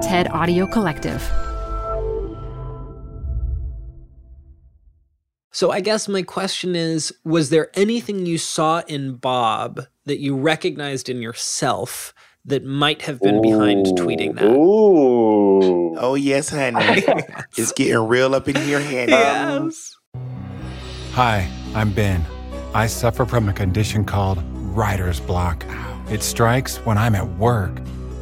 TED Audio Collective. So I guess my question is was there anything you saw in Bob that you recognized in yourself that might have been behind tweeting that? Ooh. Oh yes, honey. it's getting real up in here, honey. Yes. Hi, I'm Ben. I suffer from a condition called writer's block. It strikes when I'm at work.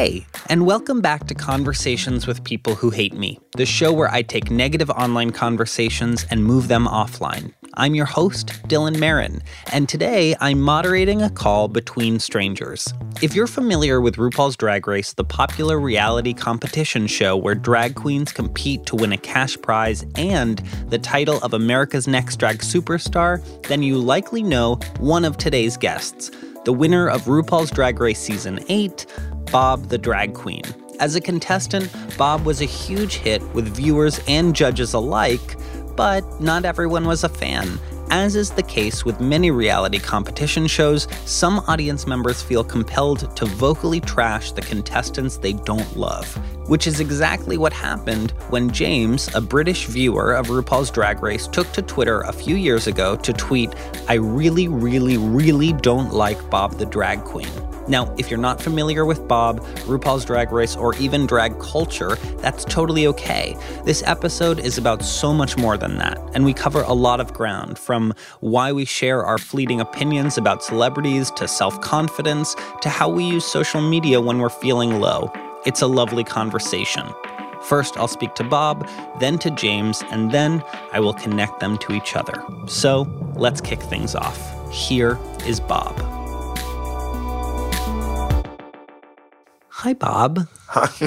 Hey, and welcome back to Conversations with People Who Hate Me, the show where I take negative online conversations and move them offline. I'm your host, Dylan Marron, and today I'm moderating a call between strangers. If you're familiar with RuPaul's Drag Race, the popular reality competition show where drag queens compete to win a cash prize and the title of America's Next Drag Superstar, then you likely know one of today's guests, the winner of RuPaul's Drag Race Season 8, Bob the Drag Queen. As a contestant, Bob was a huge hit with viewers and judges alike, but not everyone was a fan. As is the case with many reality competition shows, some audience members feel compelled to vocally trash the contestants they don't love. Which is exactly what happened when James, a British viewer of RuPaul's Drag Race, took to Twitter a few years ago to tweet, I really, really, really don't like Bob the Drag Queen. Now, if you're not familiar with Bob, RuPaul's Drag Race, or even drag culture, that's totally okay. This episode is about so much more than that, and we cover a lot of ground from why we share our fleeting opinions about celebrities to self confidence to how we use social media when we're feeling low. It's a lovely conversation. First, I'll speak to Bob, then to James, and then I will connect them to each other. So let's kick things off. Here is Bob. Hi, Bob.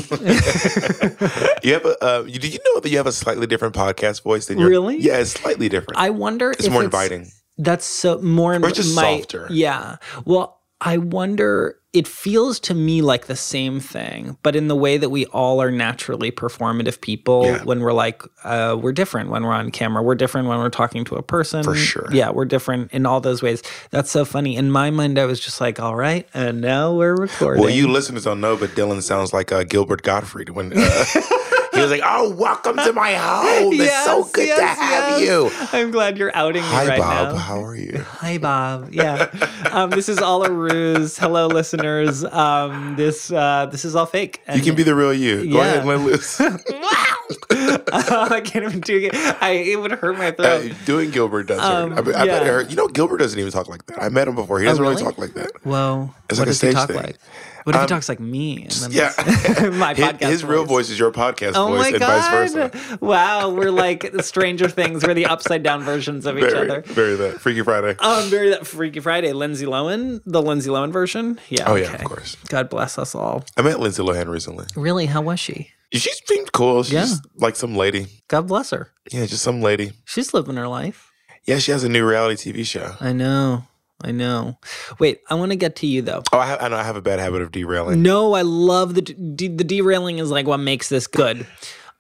you have a. Uh, you, do you know that you have a slightly different podcast voice than your? Really? Yeah, it's slightly different. I wonder it's more inviting. That's so more Or just my- softer. Yeah. Well, I wonder. It feels to me like the same thing, but in the way that we all are naturally performative people. Yeah. When we're like, uh, we're different when we're on camera. We're different when we're talking to a person. For sure. Yeah, we're different in all those ways. That's so funny. In my mind, I was just like, all right, and now we're recording. Well, you listeners don't know, but Dylan sounds like uh, Gilbert Gottfried when uh, he was like, "Oh, welcome to my home. It's so Yes, good to have yes. you." I'm glad you're outing me Hi, right Bob. now. How are you? Hi, Bob. Yeah, um, this is all a ruse. Hello, listeners. Um, this uh, this is all fake. You can be the real you. Go Yeah. ahead and let loose. I can't even do it. I it would hurt my Uh, throat. doing Gilbert does Um, hurt. I, bet- I bet yeah. it hurt. You know, Gilbert doesn't even talk like that. I met him before. He doesn't really? really? talk like that. Well, It's like a does he stage talk thing. like? What if Um, he talks like me? And then Yeah. my his, podcast. his real voice is your podcast Oh voice, my and god! vice versa. Wow, we're like the Stranger Things. We're the upside down versions of each Very, other. very that Freaky Friday. Um, very that Freaky Friday. Lindsay Lohan, the Lindsay Lohan version. Yeah. Oh, yeah, of course. God bless us all. I met Lindsay Lohan recently. Really, how was she? She seemed cool. She's Yeah. like some lady. God bless her. Yeah, just some lady. She's living her life. Yeah, she has a new reality TV show. I know. I know. Wait, I want to get to you though. Oh, I, have, I know I have a bad habit of derailing. No, I love the de- the derailing is like what makes this good.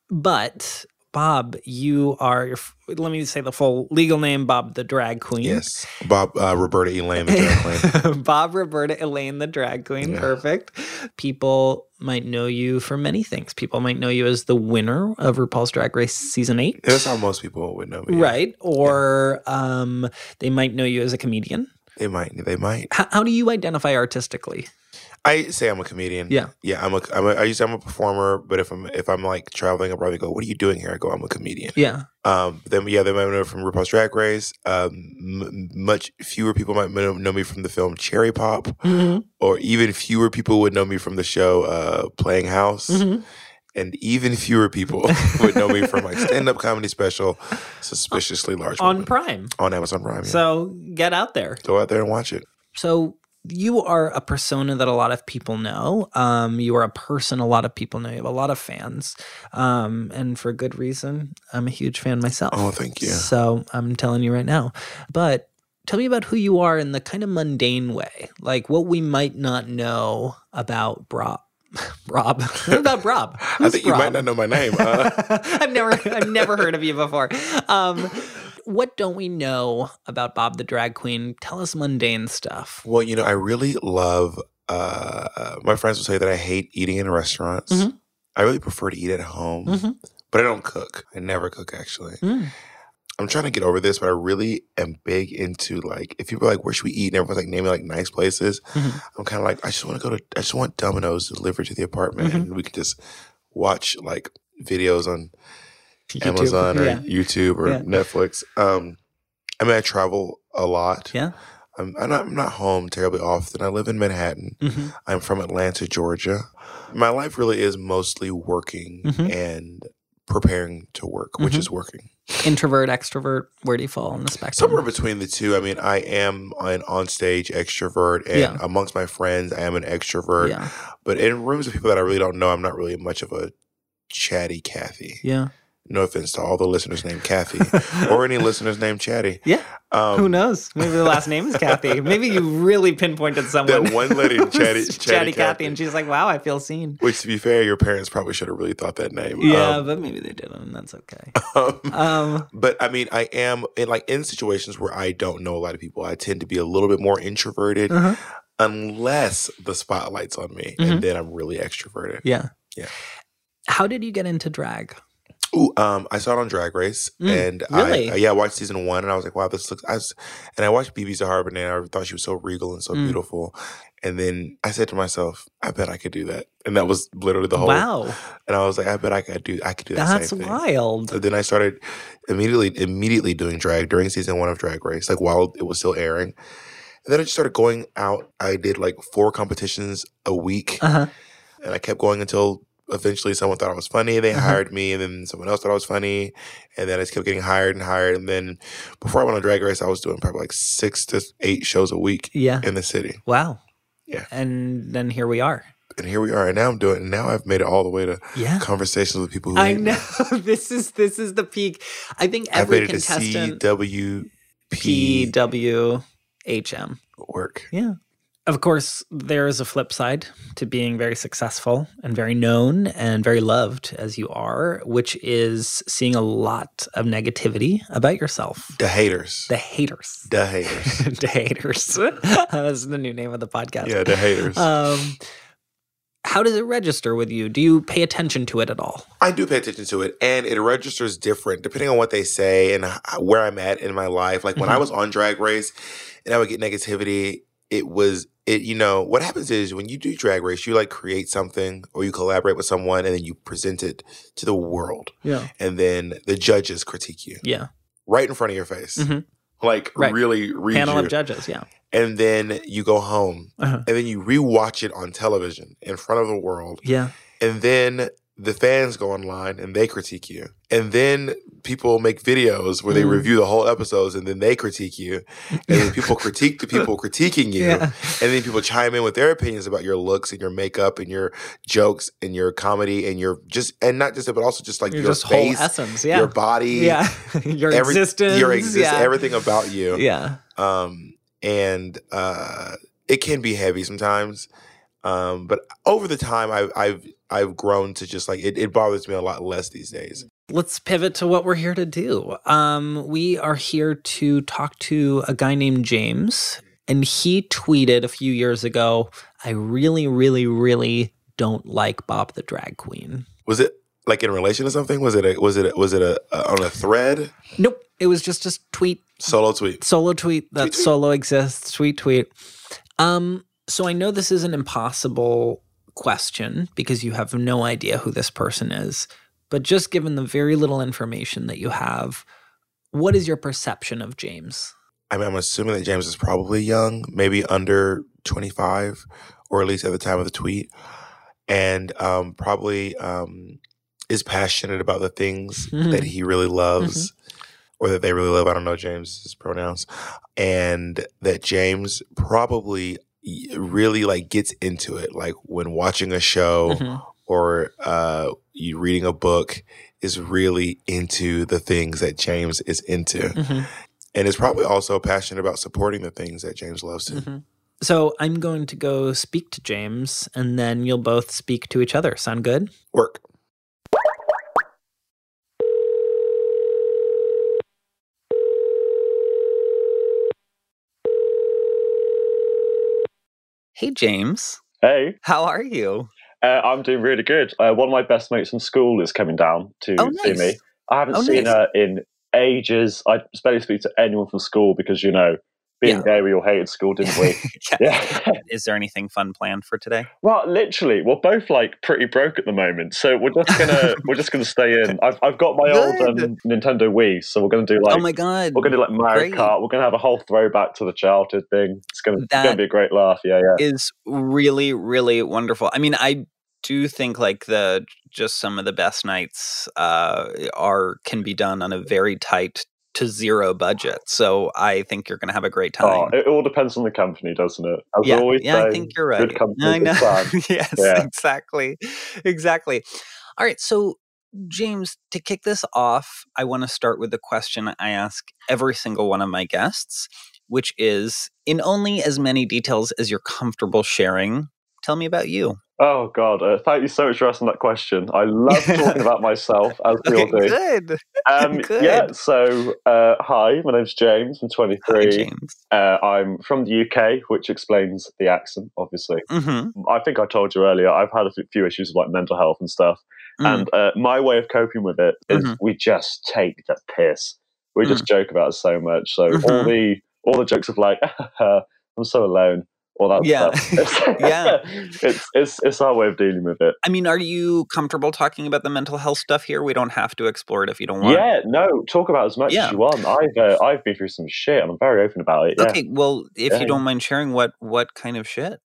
But Bob, you are let me say the full legal name Bob the drag queen. Yes, Bob uh, Roberta Elaine, the drag queen. Bob Roberta Elaine the drag queen. Yeah. Perfect. People might know you for many things. People might know you as the winner of RuPaul's Drag Race season 8. That's how most people would know me. Right. Or um, they might know you as a comedian. They might. They might. How, how do you identify artistically? I say I'm a comedian. Yeah. Yeah. I'm a. I'm a I usually I'm a performer, but if I'm if I'm like traveling abroad, they go, "What are you doing here?" I go, "I'm a comedian." Yeah. Um. Then yeah, they might know from RuPaul's Drag Race. Um. M- much fewer people might know me from the film Cherry Pop, Mhm. or even fewer people would know me from the show uh, Playing House. Mhm. And even fewer people would know me from my stand-up comedy special, Suspiciously Large On Woman, Prime. on Amazon Prime. yeah. So get out there. Go out there and watch it. So you are a persona that a lot of people know. Um, you are a person a lot of people know. You have a lot of fans, um, and for good reason. I'm a huge fan myself. Oh, thank you. So I'm telling you right now. But tell me about who you are in the kind of mundane way, like what we might not know about Rob. Rob, what about Rob? I think you might not know my name. Uh, I've never, I've never heard of you before. Um, what don't we know about Bob the drag queen? Tell us mundane stuff. well, you know, I really love. Uh, my friends will say that I hate eating in restaurants. Mhm. I really prefer to eat at home, Mhm. but I don't cook. I never cook actually. Mm. I'm trying to get over this, but I really am big into like if people are like, "Where should we eat?" and everyone's like naming like nice places. Mhm. I'm kind of like, I just want to go to. I just want Domino's delivered to the apartment, Mhm. and we can just watch like videos on YouTube. Amazon or Yeah. YouTube or Yeah. Netflix. Um, I mean, I travel a lot. Yeah. I'm, I'm, not, I'm not home terribly often. I live in Manhattan. hmm I'm from Atlanta, Georgia. My life really is mostly working Mhm. and preparing to work, which Mhm. is working. Introvert, extrovert. Where do you fall on the spectrum? Somewhere between the two. I mean, I am an on-stage extrovert, and Yeah. amongst my friends, I am an extrovert. Yeah. But in rooms of people that I really don't know, I'm not really much of a chatty Kathy. Yeah. No offense to all the listeners named Kathy or any listeners named Chatty. Yeah. Um, Who knows? Maybe the last name is Kathy. Maybe you really pinpointed someone. That one lady, Chatty- Chatty, Chatty Kathy, Kathy. and she's like, "Wow, I feel seen." Which, to be fair, your parents probably should have really thought that name. Yeah, Um, but maybe they didn't, and that's okay. um, Um, but I mean, I am in like in situations where I don't know a lot of people. I tend to be a little bit more introverted, uh-huh. unless the spotlight's on me, Mhm. and then I'm really extroverted. Yeah. Yeah. How did you get into drag? Ooh, um, I saw it on Drag Race, Mm, and really? I, yeah, I watched season one, and I was like, wow, this looks. I was, and I watched BeBe Zahara and I thought she was so regal and so Mm. beautiful. And then I said to myself, I bet I could do that, and that was literally the whole. wow, And I was like, I bet I could do. I could do that. that's same thing. wild. So then I started immediately immediately doing drag during season one of Drag Race, like while it was still airing. And then I just started going out. I did like four competitions a week, Uh huh. and I kept going until eventually someone thought I was funny. They Uh-huh. hired me, and then someone else thought I was funny, and then I just kept getting hired and hired. And then before I went on Drag Race, I was doing probably like six to eight shows a week Yeah. in the city. Wow. Yeah. And then here we are. And here we are. And now I'm doing. And now I've made it all the way to Yeah. conversations with people who I know this is this is the peak. I think I've every made it to contestant CWP P W H M. work. Yeah. Of course, there is a flip side to being very successful and very known and very loved as you are, which is seeing a lot of negativity about yourself. The haters. The haters. The haters. the haters. That's the new name of the podcast. yeah, the haters. Um, how does it register with you? Do you pay attention to it at all? I do pay attention to it, and it registers different depending on what they say and where I'm at in my life. Like when I Mhm. was on Drag Race, and I would get negativity. It was it. You know what happens is when you do Drag Race, you like create something or you collaborate with someone, and then you present it to the world, Yeah. and then the judges critique you Yeah. right in front of your face, Mhm. like Right. really read Panel you. of judges. Yeah. and then you go home, Uh-huh. and then you rewatch it on television in front of the world, Yeah. and then the fans go online and they critique you and then people make videos where they Mm. review the whole episodes and then they critique you and then people critique the people critiquing you Yeah. and then people chime in with their opinions about your looks and your makeup and your jokes and your comedy and your just and not just but also just like Your your just whole essence. Yeah. your body yeah. your every- existence. your existence, yeah. everything about you Yeah. um, and uh, it can be heavy sometimes. Um, but over the time, I've I've I've grown to just like it, it bothers me a lot less these days. Let's pivot to what we're here to do. Um, we are here to talk to a guy named James, and he tweeted a few years ago, I really, really, really don't like Bob the Drag Queen. Was it like in relation to something? Was it a, was it a, was it a, a on a thread Nope. It was just a tweet solo tweet? solo tweet that Tweet, tweet. solo exists tweet tweet um so i know this is an impossible question because you have no idea who this person is. But just given the very little information that you have what is your perception of james? I mean, I'm assuming that James is probably young, maybe under 25, or at least at the time of the tweet, and um, probably um, is passionate about the things Mhm. that he really loves, or that they really love. I don't know James's pronouns, and that James probably really like gets into it. Like when watching a show Mhm. or uh, you reading a book, is really into the things that James is into, Mhm. and is probably also passionate about supporting the things that James loves to. Mhm. So I'm going to go speak to James, and then you'll both speak to each other. Sound good? Work. Hey, James. Hey, How are you? uh, I'm doing really good. Uh, one of my best mates from school is coming down to Oh, see me. I haven't Oh, seen nice. her in ages. I barely speak to anyone from school because, you know, being Yeah. gay, we all hated school, didn't we? yeah. yeah. Is there anything fun planned for today? well, literally, we're both like pretty broke at the moment, so we're just gonna we're just gonna stay in. I've I've got my old um, Nintendo Wii, so we're gonna do like oh my god! we're gonna do like Mario great. Kart. We're gonna have a whole throwback to the childhood thing. It's gonna, it's gonna be a great laugh. Yeah, yeah. is really really wonderful. I mean, I do think like the just some of the best nights uh, are can be done on a very tight to zero budget. So I think you're going to have a great Oh, time. it all depends on the company, doesn't it? As yeah, always, yeah, I think you're right. Good company, I know. plan. yes, Yeah. exactly, exactly. All right, so James, to kick this off, I want to start with the question I ask every single one of my guests, which is in only as many details as you're comfortable sharing. Tell me about you. Oh God! Uh, thank you so much for asking that question. I love talking about myself, as we all do. good. Um, good. Yeah. So, uh, hi, my name's James. I'm Hi, 23. James. Uh, I'm from the UK, which explains the accent, obviously. hmm I think I told you earlier. I've had a few issues with like mental health and stuff, Mm. and uh, my way of coping with it is Mhm. we just take the piss. We Mm. just joke about it so much. So all Mhm. the all the jokes of like, I'm so alone, all that Yeah. stuff. Yeah. it's it's it's our way of dealing with it. I mean, are you comfortable talking about the mental health stuff here? We don't have to explore it if you don't want. Yeah, no, talk about as much Yeah. as you want. I've uh, I've been through some shit, and I'm very open about it. Yeah. Okay, well, if Yeah. you don't mind sharing, what what kind of shit?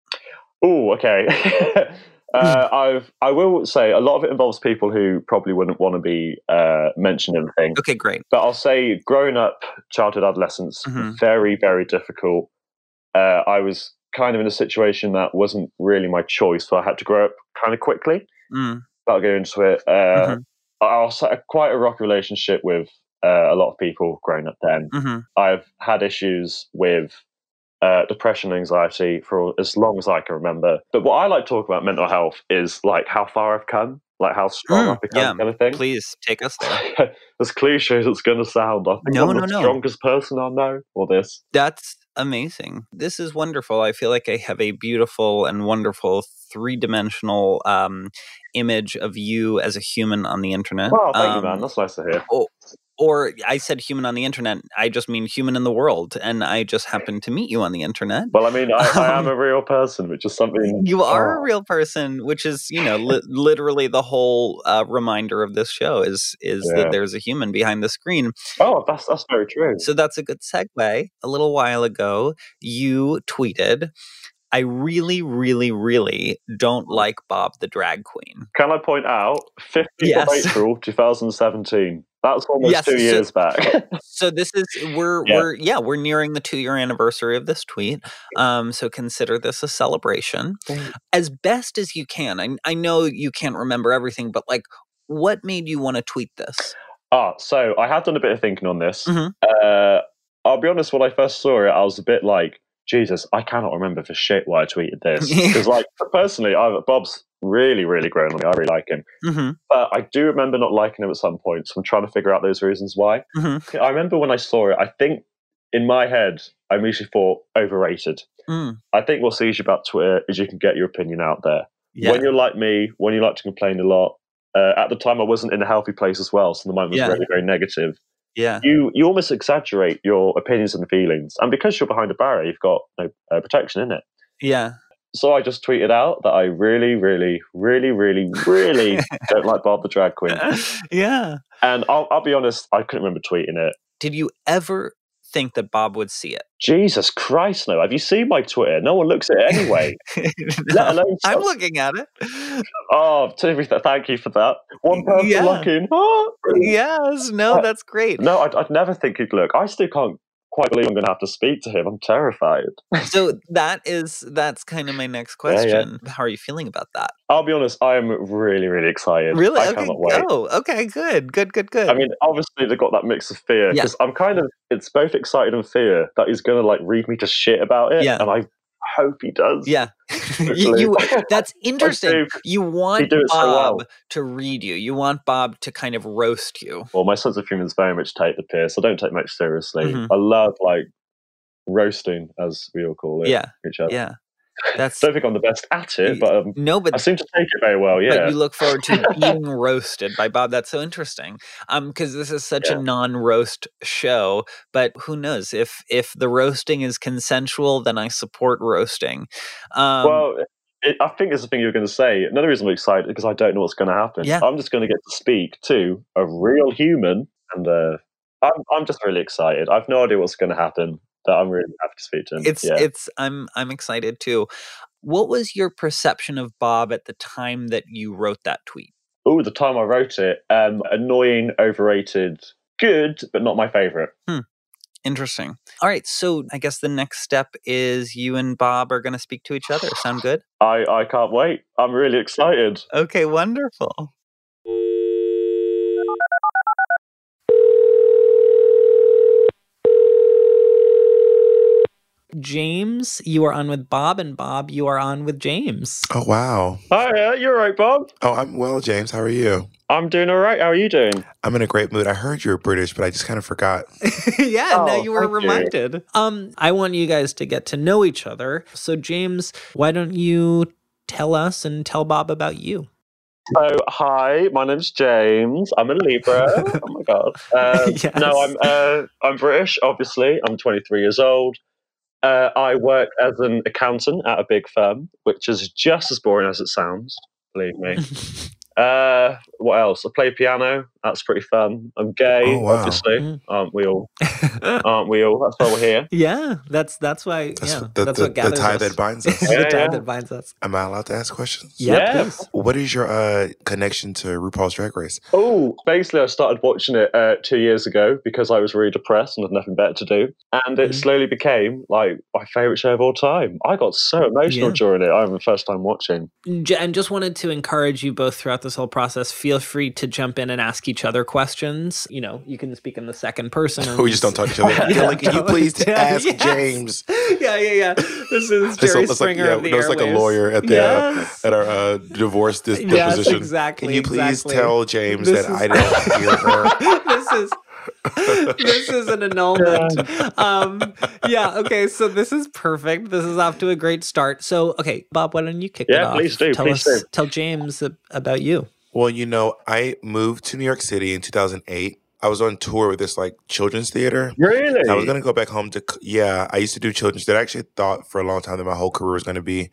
Oh, okay. uh, I've I will say a lot of it involves people who probably wouldn't want to be uh, mentioned in the thing. Okay, great. But I'll say, growing up, childhood, adolescence, Mhm. very, very difficult. Uh, I was kind of in a situation that wasn't really my choice, so I had to grow up kind of quickly. Mm, But I'll go into it. Uh, Mhm. I also had quite a rocky relationship with uh, a lot of people growing up then. hmm I've had issues with uh, depression and anxiety for as long as I can remember. But what I like to talk about mental health is like how far I've come, like how strong Mm, I've become, yeah. kind of thing. Please take us there. as cliche as it's going to sound, I think No, I'm no, the no. strongest person I know. Or this. That's amazing. This is wonderful. I feel like I have a beautiful and wonderful three dimensional um, image of you as a human on the internet. Wow, thank you, Um, man. That's nice to hear. Or I said human on the internet. I just mean human in the world, and I just happened to meet you on the internet. Well, I mean, I, I am Um, a real person, which is something. You are Oh. a real person, which is, you know, li- literally the whole uh, reminder of this show is is Yeah. that there's a human behind the screen. Oh, that's that's very true. So that's a good segue. A little while ago, you tweeted, "I really, really, really don't like Bob the drag queen." Can I point out, 15th Yes. of April 2017. That's almost Yes, two so- years back. So this is we're Yeah. we're yeah we're nearing the two year anniversary of this tweet. Um, so consider this a celebration as best as you can. I I know you can't remember everything, but like, what made you want to tweet this? Ah, so I had done a bit of thinking on this. Mhm. Uh, I'll be honest, when I first saw it, I was a bit like, Jesus, I cannot remember for shit why I tweeted this. Because, like, personally, I, Bob's really, really grown on me. I really like him. hmm But I do remember not liking him at some point. So I'm trying to figure out those reasons why. hmm I remember when I saw it, I think in my head, I immediately thought overrated. Mm, I think what's you about Twitter is you can get your opinion out there. yeah. When you're like me, when you like to complain a lot, uh, at the time I wasn't in a healthy place as well, so the mind was Yeah. very, very negative. Yeah. You you almost exaggerate your opinions and feelings, and because you're behind a barrier, you've got no uh, protection in it. Yeah. So I just tweeted out that I really, really, really, really, really don't like Bob the drag queen, yeah. and I'll, I'll be honest, I couldn't remember tweeting it. Did you ever think that Bob would see it? Jesus Christ, no! Have you seen my Twitter? No one looks at it anyway. No, I'm looking at it. Oh, thank you for that. One person Yeah. looking. Oh. Yes. No, Uh, that's great. No, I'd, I'd never think he'd look. I still can't quite believe I'm going to have to speak to him. I'm terrified. so that is that's kind of my next Yeah, yeah. question. How are you feeling about that? I'll be honest, I am really, really excited. Really? I okay. cannot wait. Oh, okay. Good. Good. Good. Good. I mean, obviously they've got that mix of fear Yeah. I'm kind of it's both excited and fear that he's going to like read me to shit about it, Yeah. and I hope he does. yeah. you, you- that's interesting. You want it so Bob well. to read you. You want Bob to kind of roast you. Well, my sense of humour is very much take the piss. I don't take much seriously. Mhm. I love like roasting, as we all call it. Yeah. each other. Yeah. That's Don't think I'm the best at it, but um, no, but I seem to take it very well. but Yeah. you look forward to being roasted by Bob. That's so interesting. Um, because this is such a non-roast show. But who knows if if the roasting is consensual, then I support roasting. Um, well, it, I think it's the thing you were going to say. Another reason I'm excited because I don't know what's going to happen. Yeah. I'm just going to get to speak to a real human, and uh, I'm I'm just really excited. I've no idea what's going to happen, but I'm really happy to speak to him. it's yeah. it's I'm I'm excited too. What was your perception of Bob at the time that you wrote that tweet? Oh, the time I wrote it, um, annoying, overrated, good, but not my favorite. Hmm. Interesting. All right, so I guess the next step is you and Bob are going to speak to each other. Sound good? I I can't wait. I'm really excited. Okay, wonderful. James, you are on with Bob, and Bob, you are on with James. Oh wow. Hi, uh, you're right, Bob. Oh, I'm well, James. How are you? I'm doing all right. How are you doing? I'm in a great mood. I heard you were British, but I just kind of forgot. yeah, now Oh, you were thank you. reminded. Um, I want you guys to get to know each other. So, James, why don't you tell us and tell Bob about you? So, hi, my name's James. I'm a Libra. oh my god. Um, Yes. No, I'm uh, I'm British. Obviously, I'm 23 years old. Uh, I work as an accountant at a big firm, which is just as boring as it sounds. Believe me. uh, what else? I play piano. That's pretty fun. I'm gay, Oh, wow. obviously. Mm. Aren't we all? Aren't we all? That's why we're here. yeah, that's that's why. That's yeah, the, that's the, what the tie us. that binds us. the tie yeah. that binds us. Am I allowed to ask questions? Yeah, Yeah. What is your uh, connection to RuPaul's Drag Race? Oh, basically, I started watching it uh, two years ago because I was really depressed and had nothing better to do, and it Mhm. slowly became like my favorite show of all time. I got so emotional Yeah. during it. I remember the first time watching. J- and just wanted to encourage you both throughout this whole process. Feel free to jump in and ask each other questions. You know, you can speak in the second person. or we just don't talk to each other. Yeah, Dylan, can you please yeah, ask yes. James? Yeah, yeah, yeah. This is Jerry like, Springer yeah, of the no, it's like a lawyer at the Yes. uh, at our uh, divorce dis- Yes, deposition. exactly. Can you please exactly. tell James This that is- I don't hear her? this is this is an annulment. Um, yeah. Okay. So this is perfect. This is off to a great start. So okay, Bob, why don't you kick it Yeah, off? please do, Tell please us. do. Tell James about you. Well, you know, I moved to New York City in 2008. I was on tour with this like children's theater. Really? I was gonna go back home to yeah. I used to do children's theater. I actually thought for a long time that my whole career was gonna be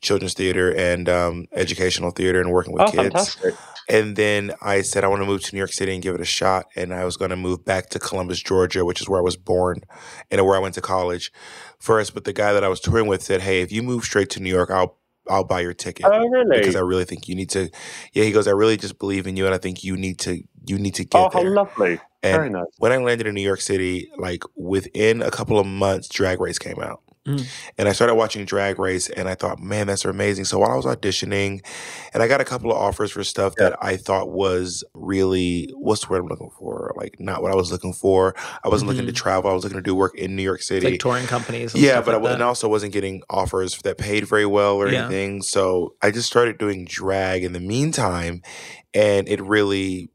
children's theater and um, educational theater and working with oh, kids. fantastic! And then I said I want to move to New York City and give it a shot. And I was gonna move back to Columbus, Georgia, which is where I was born and where I went to college first. But the guy that I was touring with said, "Hey, if you move straight to New York, I'll I'll buy your ticket." Oh, really? Because I really think you need to. Yeah, he goes. I really just believe in you, and I think you need to. You need to get oh, how there. lovely! And Very nice. when I landed in New York City, like within a couple of months, Drag Race came out. Mm. And I started watching Drag Race and I thought, man, that's amazing. So while I was auditioning, and I got a couple of offers for stuff that I thought was really, what's the word I'm looking for? Like, not what I was looking for. I wasn't looking to Mhm. travel. I was looking to do work in New York City. Like touring companies. And Yeah, but I like wa- and also wasn't getting offers that paid very well or Yeah. anything. So I just started doing drag in the meantime, and it really,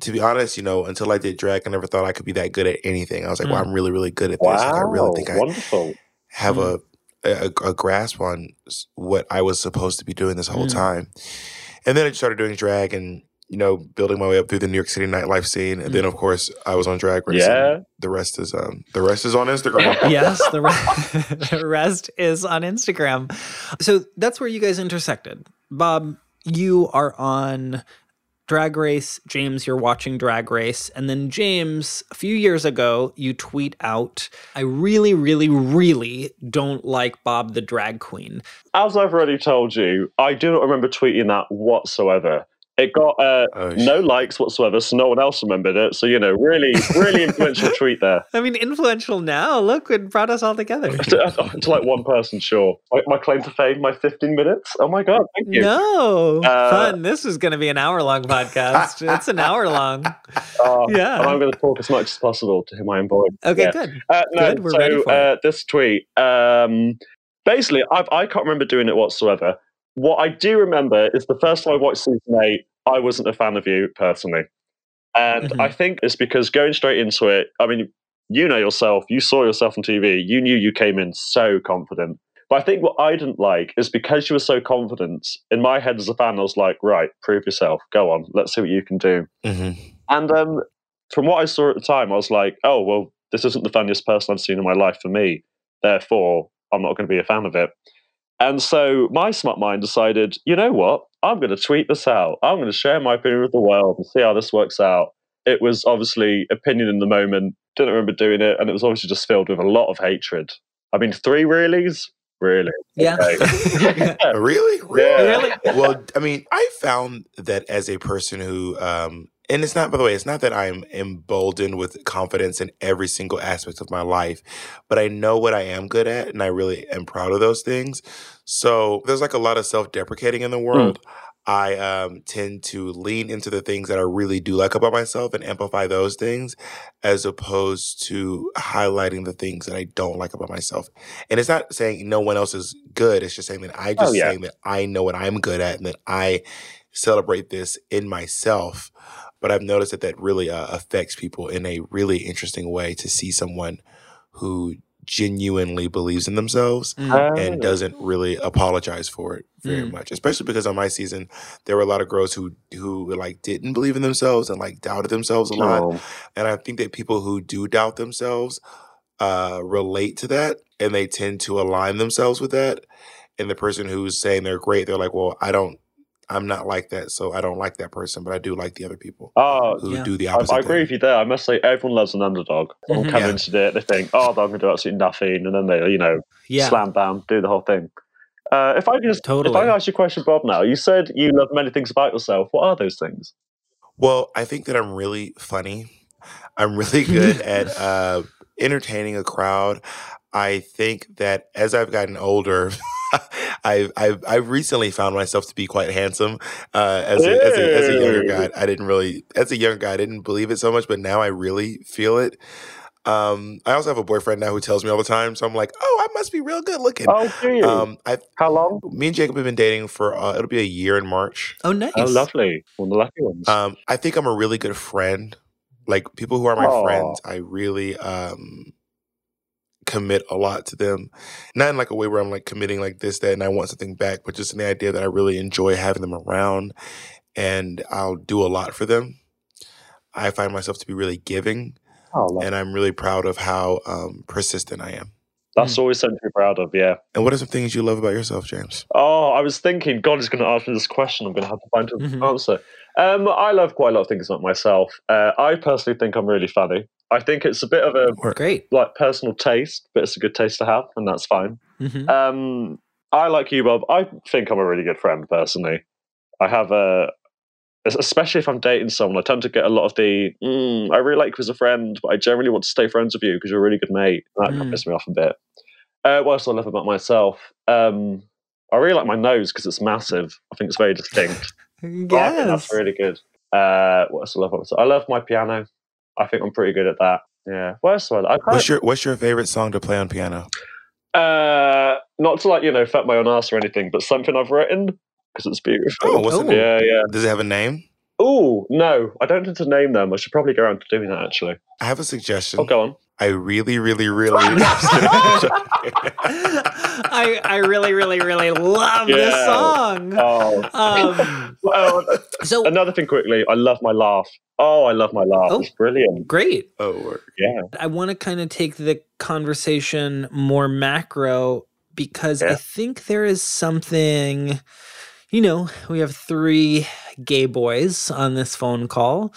to be honest, you know, until I did drag, I never thought I could be that good at anything. I was like, well, Mm. I'm really, really good at this. Like, I really think I wonderful. Have Mm. a, a a grasp on what I was supposed to be doing this whole Mm. time. And then I started doing drag and. You know, building my way up through the New York City nightlife scene, and then of course I was on Drag Race. Yeah. the rest is um the rest is on Instagram. yes, the, re- the rest is on Instagram. So that's where you guys intersected. Bob, you are on Drag Race. James, you're watching Drag Race. And then, James, a few years ago, you tweet out, I really, really, really don't like Bob the drag queen. As I've already told you, I do not remember tweeting that whatsoever. It got uh, Oh, no likes whatsoever, so no one else remembered it. So you know, really, really influential tweet there. I mean, influential now. Look, it brought us all together. to, to like one person, sure. My, my claim to fame, my 15 minutes. Oh my god, thank you. No, Uh, fun. This is going to be an hour long podcast. it's an hour long. Uh, Yeah. And I'm going to talk as much as possible to my own voice. Okay, Yeah. good. Uh, no, Good, we're ready so for it. uh, this tweet, um, basically, I've, I can't remember doing it whatsoever. What I do remember is the first time I watched season eight, I wasn't a fan of you personally. And Mhm. I think it's because going straight into it, I mean, you know yourself, you saw yourself on TV, you knew you came in so confident. But I think what I didn't like is because you were so confident, in my head as a fan, I was like, right, prove yourself, go on, let's see what you can do. hmm And um, from what I saw at the time, I was like, oh, well, this isn't the funniest person I've seen in my life for me. Therefore, I'm not going to be a fan of it. And so my smart mind decided, you know what? I'm going to tweet this out. I'm going to share my opinion with the world and see how this works out. It was obviously opinion in the moment. Didn't remember doing it. And it was obviously just filled with a lot of hatred. I mean, three reallys? Really? Yeah. Okay. Really? Yeah. Really? well, I mean, I found that as a person who, um, and it's not, by the way, it's not that I'm emboldened with confidence in every single aspect of my life, but I know what I am good at, and I really am proud of those things. So there's like a lot of self deprecating in the world. I um, tend to lean into the things that I really do like about myself and amplify those things as opposed to highlighting the things that I don't like about myself. And it's not saying no one else is good. It's just saying that I just Oh, yeah. saying that I know what I'm good at and that I celebrate this in myself. But I've noticed that that really uh, affects people in a really interesting way to see someone who genuinely believes in themselves Mm. and doesn't really apologize for it very Mm. much. Especially because on my season, there were a lot of girls who who like didn't believe in themselves and like doubted themselves a lot. Oh. And I think that people who do doubt themselves uh, relate to that and they tend to align themselves with that. And the person who's saying they're great, they're like, well, I don't, I'm not like that. So I don't like that person, but I do like the other people Oh, who Yeah. do the I, opposite. I agree thing. with you there. I must say, everyone loves an underdog. All Mhm. come Yeah. into it, they think, "Oh, I'm going to do absolutely nothing," and then they, you know, Yeah. slam bam, do the whole thing. Uh, if I could just, Totally. if I ask you a question, Bob, now you said you love many things about yourself. What are those things? Well, I think that I'm really funny. I'm really good at uh, entertaining a crowd. I think that as I've gotten older, I've, I've I've recently found myself to be quite handsome. Uh, as a, as a as a younger guy, I didn't really as a younger guy I didn't believe it so much, but now I really feel it. Um, I also have a boyfriend now who tells me all the time, so I'm like, oh, I must be real good looking. Oh, do you? Um, I How long? me and Jacob have been dating for uh, it'll be a year in March. Oh, nice. Oh, lovely. One of the lucky ones. Um, I think I'm a really good friend. Like people who are my Aw. friends, I really um commit a lot to them. Not in like a way where I'm like committing like this, that, and I want something back, but just in the idea that I really enjoy having them around and I'll do a lot for them. I find myself to be really giving oh, and I'm really proud of how um persistent I am. That's always something to be proud of. Yeah. And what are some things you love about yourself, James? Oh, I was thinking, God is going to ask me this question. I'm going to have to find an Mhm. answer. Um, I love quite a lot of things about myself. Uh, I personally think I'm really funny. I think it's a bit of a Great. like personal taste, but it's a good taste to have, and that's fine. Mhm. Um, I like you, Bob. I think I'm a really good friend personally. I have a, especially if I'm dating someone, I tend to get a lot of the, mm, I really like you as a friend, but I generally want to stay friends with you because you're a really good mate. That Mm. piss me off a bit. Uh, what else do I love about myself? Um, I really like my nose because it's massive. I think it's very distinct. Yes. that's really good. Uh, what else do I love about myself? I love my piano. I think I'm pretty good at that. Yeah. What else do I like? I quite- What's your What's your favorite song to play on piano? Uh, not to like you know fuck my own ass or anything, but something I've written because it's beautiful. Oh, what's the yeah, yeah. Does it have a name? Oh no, I don't need to name them. I should probably go around to doing that actually. I have a suggestion. Oh, go on. I really, really, really. I I really really really love this song. Oh, Um, well, so another thing quickly. I love my laugh. Oh, I love my laugh. Oh. It's brilliant. great. oh. Yeah. I want to kind of take the conversation more macro because I think there is something, you know, we have three gay boys on this phone call.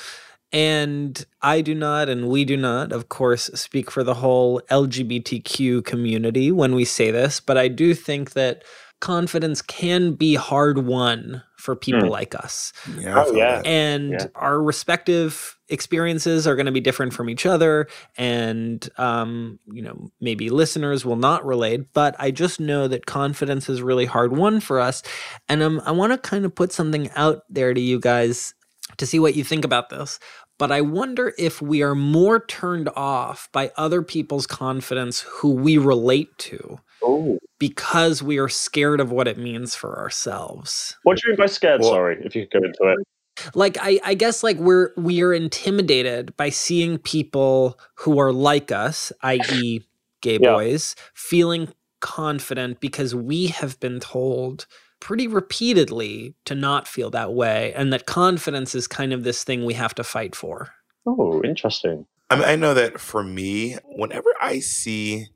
And I do not, and we do not, of course, speak for the whole LGBTQ community when we say this, but I do think that confidence can be hard won for people Hmm. like us. Yeah. Oh, yeah. And Yeah. our respective experiences are going to be different from each other. And, um, you know, maybe listeners will not relate, but I just know that confidence is really hard won for us. And um, I want to kind of put something out there to you guys to see what you think about this. But I wonder if we are more turned off by other people's confidence who we relate to Oh. because we are scared of what it means for ourselves. What do you mean by scared? Well- Sorry, if you could go into it. Like I, I guess like we're we are intimidated by seeing people who are like us, i.e., gay Yeah. boys, feeling confident because we have been told pretty repeatedly to not feel that way and that confidence is kind of this thing we have to fight for. Oh, interesting. I mean, I know that for me, whenever I see,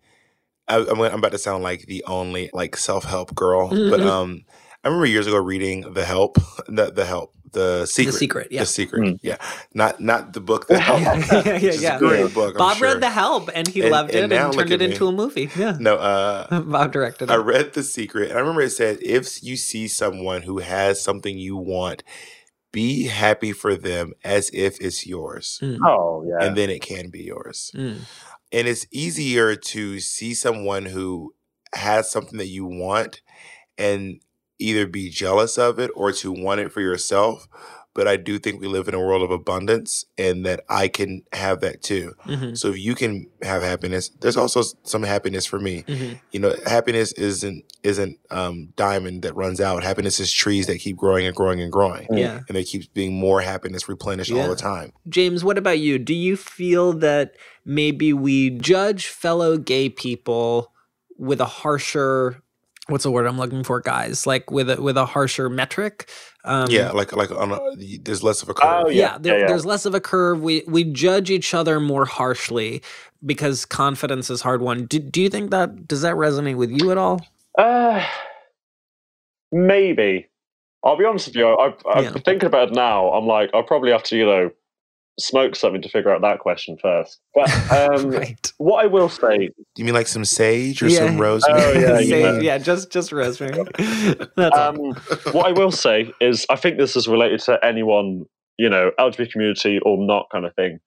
I, I'm, I'm about to sound like the only like self help girl, but Mhm. um, I remember years ago reading The Help, the the Help, the secret, The secret, yeah. the secret, Mm. yeah, not not the book, The Help. Yeah, yeah, which is yeah. a great book. I'm Bob sure. read The Help and he And- loved and it now and turned it at me. into a movie. Yeah. No, uh, Bob directed It. I read The Secret, and I remember it said, if you see someone who has something you want, be happy for them as if it's yours, Mm, Oh, yeah. and then it can be yours. mm, And it's easier to see someone who has something that you want and either be jealous of it or to want it for yourself. But I do think we live in a world of abundance and that I can have that too. mhm, So if you can have happiness, there's also some happiness for me. mhm. You know, happiness isn't isn't um, diamond that runs out. Happiness is trees that keep growing and growing and growing, Yeah. and there keeps being more happiness replenished Yeah. all the time. James, what about you? Do you feel that maybe we judge fellow gay people with a harsher what's the word I'm looking for, guys? Like with a with a harsher metric? Um, yeah, like like on a, there's less of a curve. Oh, yeah, yeah, there, yeah, yeah. there's less of a curve. We we judge each other more harshly because confidence is hard won. Do, do you think that does that resonate with you at all? Uh, maybe. I'll be honest with you. I, I'm Yeah. thinking about it now. I'm like, I'll probably have to, you know, smoke something to figure out that question first. But um, right. what I will say, Do you mean like some sage or Yeah. some rosemary? Oh, yeah, Say- yeah. yeah, just just rosemary. Um, what I will say is, I think this is related to anyone, you know, LGBT community or not, kind of thing.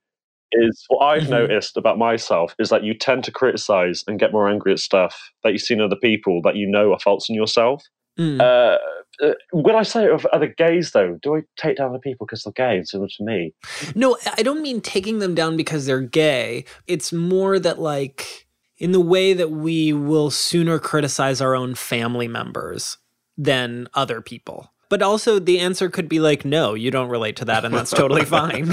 Is what I've Mhm. noticed about myself is that you tend to criticize and get more angry at stuff that you see in other people that you know are faults in yourself. Mm. Uh, uh, when I say of other gays, though, do I take down other people because they're gay instead of me? No, I don't mean taking them down because they're gay. It's more that, like, in the way that we will sooner criticize our own family members than other people. But also, the answer could be like, no, you don't relate to that, and that's totally fine.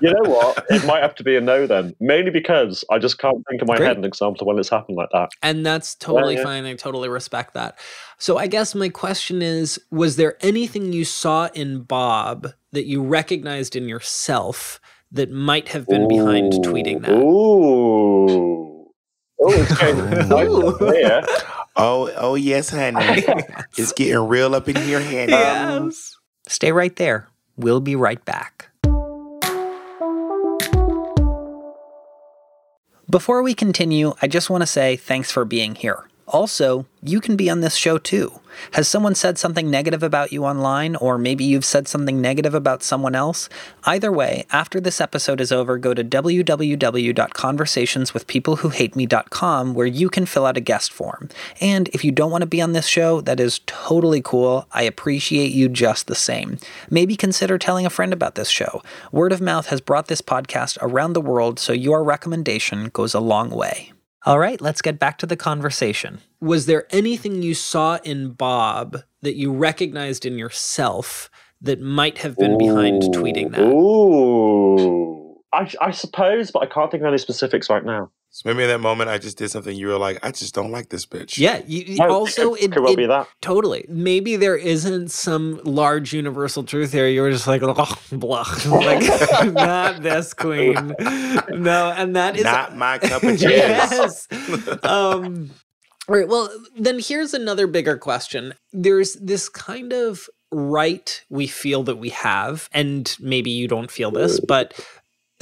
You know what? it might have to be a no then. Mainly because I just can't think of my Great. head an example of when it's happened like that. And that's totally yeah. fine. I totally respect that. So, I guess my question is Was there anything you saw in Bob that you recognized in yourself that might have been behind tweeting that? Ooh. Oh, it's getting nice Ooh. up here. Oh, oh yes, honey. it's getting real up in here, honey. Yes. Um, stay right there. We'll be right back. Before we continue, I just want to say thanks for being here. Also, you can be on this show too. Has someone said something negative about you online, or maybe you've said something negative about someone else? Either way, after this episode is over, go to www.conversationswithpeoplewhohateme.com where you can fill out a guest form. And if you don't want to be on this show, that is totally cool. I appreciate you just the same. Maybe consider telling a friend about this show. Word of mouth has brought this podcast around the world, so your recommendation goes a long way. All right, let's get back to the conversation. Was there anything you saw in Bob that you recognized in yourself that might have been behind tweeting that? Ooh. I, I suppose, but I can't think of any specifics right now. So maybe in that moment I just did something you were like, I just don't like this bitch. Yeah, you, you- No, also it it, could well it- be that. totally. Maybe there isn't some large universal truth here. You were just like, oh, blah, like not this queen. No, and that is Not my cup of tea. yes. Um, all right. Well, then here's another bigger question. There's this kind of right we feel that we have, and maybe you don't feel this, but th-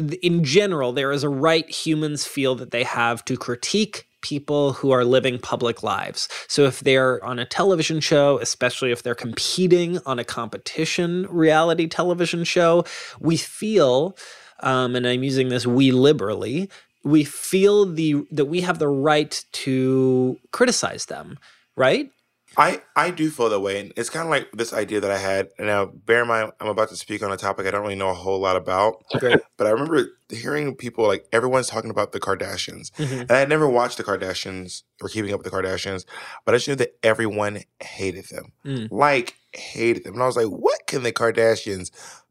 in general, there is a right humans feel that they have to critique people who are living public lives. So if they're on a television show, especially if they're competing on a competition reality television show, we feel, um, and I'm using this we liberally, we feel the that we have the right to criticize them, right? I, I do feel that way. And it's kind of like this idea that I had. And now, bear in mind, I'm about to speak on a topic I don't really know a whole lot about. Great. But I remember hearing people, like, everyone's talking about the Kardashians. Mhm. And I had never watched the Kardashians or keeping up with the Kardashians, but I just knew that everyone hated them. Mm. Like, hated them. And I was like, what can the Kardashians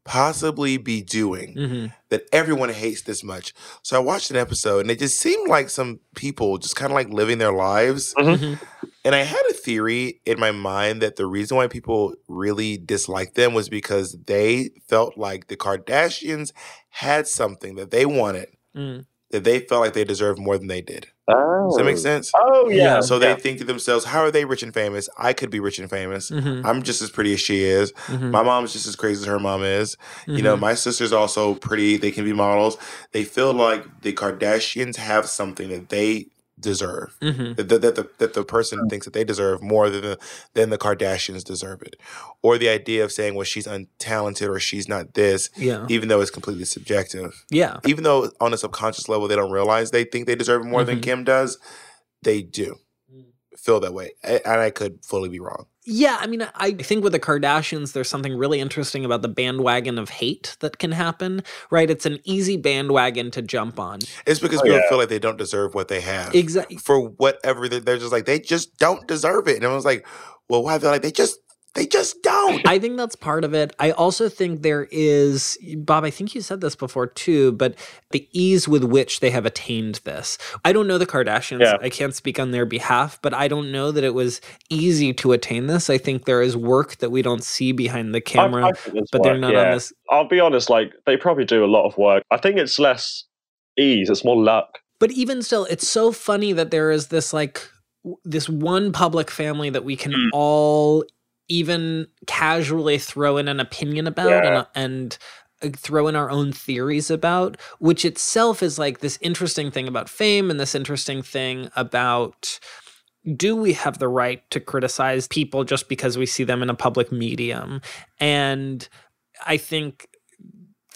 possibly be doing Mhm. that everyone hates this much? So I watched an episode and it just seemed like some people just kind of like living their lives. Mhm. And I had a theory in my mind that the reason why people really disliked them was because they felt like the Kardashians had something that they wanted Mm. that they felt like they deserved more than they did. Oh. Does that make sense? Oh yeah. Yeah. So they yeah. think to themselves, how are they rich and famous? I could be rich and famous. Mhm. I'm just as pretty as she is. Mhm. My mom's just as crazy as her mom is. You know, Mhm. my sister's also pretty. They can be models. They feel like the Kardashians have something that they deserve. Mhm. That, that, that the, that the person thinks that they deserve more than the, than the Kardashians deserve it. Or the idea of saying, well, she's untalented or she's not this, Yeah. even though it's completely subjective. Yeah. Even though on a subconscious level they don't realize they think they deserve more than Mhm. Kim does, they do Mm. feel that way. And I could fully be wrong. Yeah, I mean, I think with the Kardashians, there's something really interesting about the bandwagon of hate that can happen, right? It's an easy bandwagon to jump on. It's because Oh, people yeah. feel like they don't deserve what they have. Exactly. For whatever, they're they're just like, they just don't deserve it. And I was like, well, why? They're like, they just, they just don't. I think that's part of it. I also think there is, Bob, I think you said this before too, but the ease with which they have attained this. I don't know the Kardashians. Yeah. I can't speak on their behalf, but I don't know that it was easy to attain this. I think there is work that we don't see behind the I- camera, I think there's but they're not yeah. on this. I'll be honest. Like they probably do a lot of work. I think it's less ease. It's more luck. But even still, it's so funny that there is this like this one public family that we can Mm. all even casually throw in an opinion about Yeah. and and uh, throw in our own theories about, which itself is like this interesting thing about fame and this interesting thing about do we have the right to criticize people just because we see them in a public medium? And I think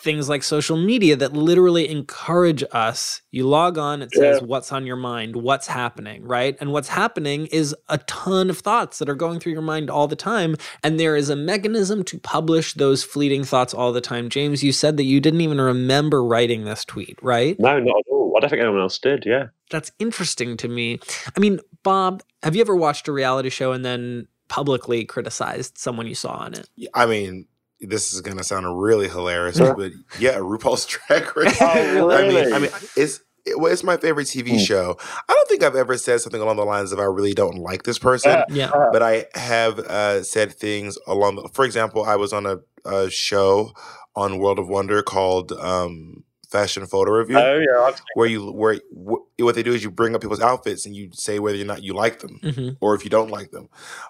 things like social media that literally encourage us. You log on, it says Yeah. what's on your mind, what's happening, right? And what's happening is a ton of thoughts that are going through your mind all the time. And there is a mechanism to publish those fleeting thoughts all the time. James, you said that you didn't even remember writing this tweet, right? No, not at all. I don't think anyone else did. Yeah. That's interesting to me. I mean, Bob, have you ever watched a reality show and then publicly criticized someone you saw on it? I mean, this is gonna sound really hilarious, but yeah, RuPaul's Drag Race. Oh, I mean. I mean, it's it, well, it's my favorite TV Mm. show. I don't think I've ever said something along the lines of "I really don't like this person," Yeah. Yeah. but I have uh, said things along. The, for example, I was on a, a show on World of Wonder called um, Fashion Photo RuView. Oh yeah. Where you where wh- what they do is you bring up people's outfits and you say whether or not you like them hmm or if you don't like them.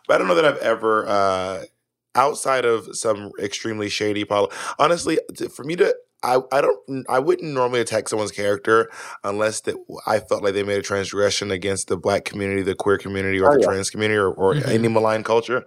But I don't know that I've ever, uh, outside of some extremely shady poli honestly, for me to, I, I don't, I wouldn't normally attack someone's character unless that I felt like they made a transgression against the black community, the queer community, or Oh, the yeah. trans community, or, or Mhm. any malign culture.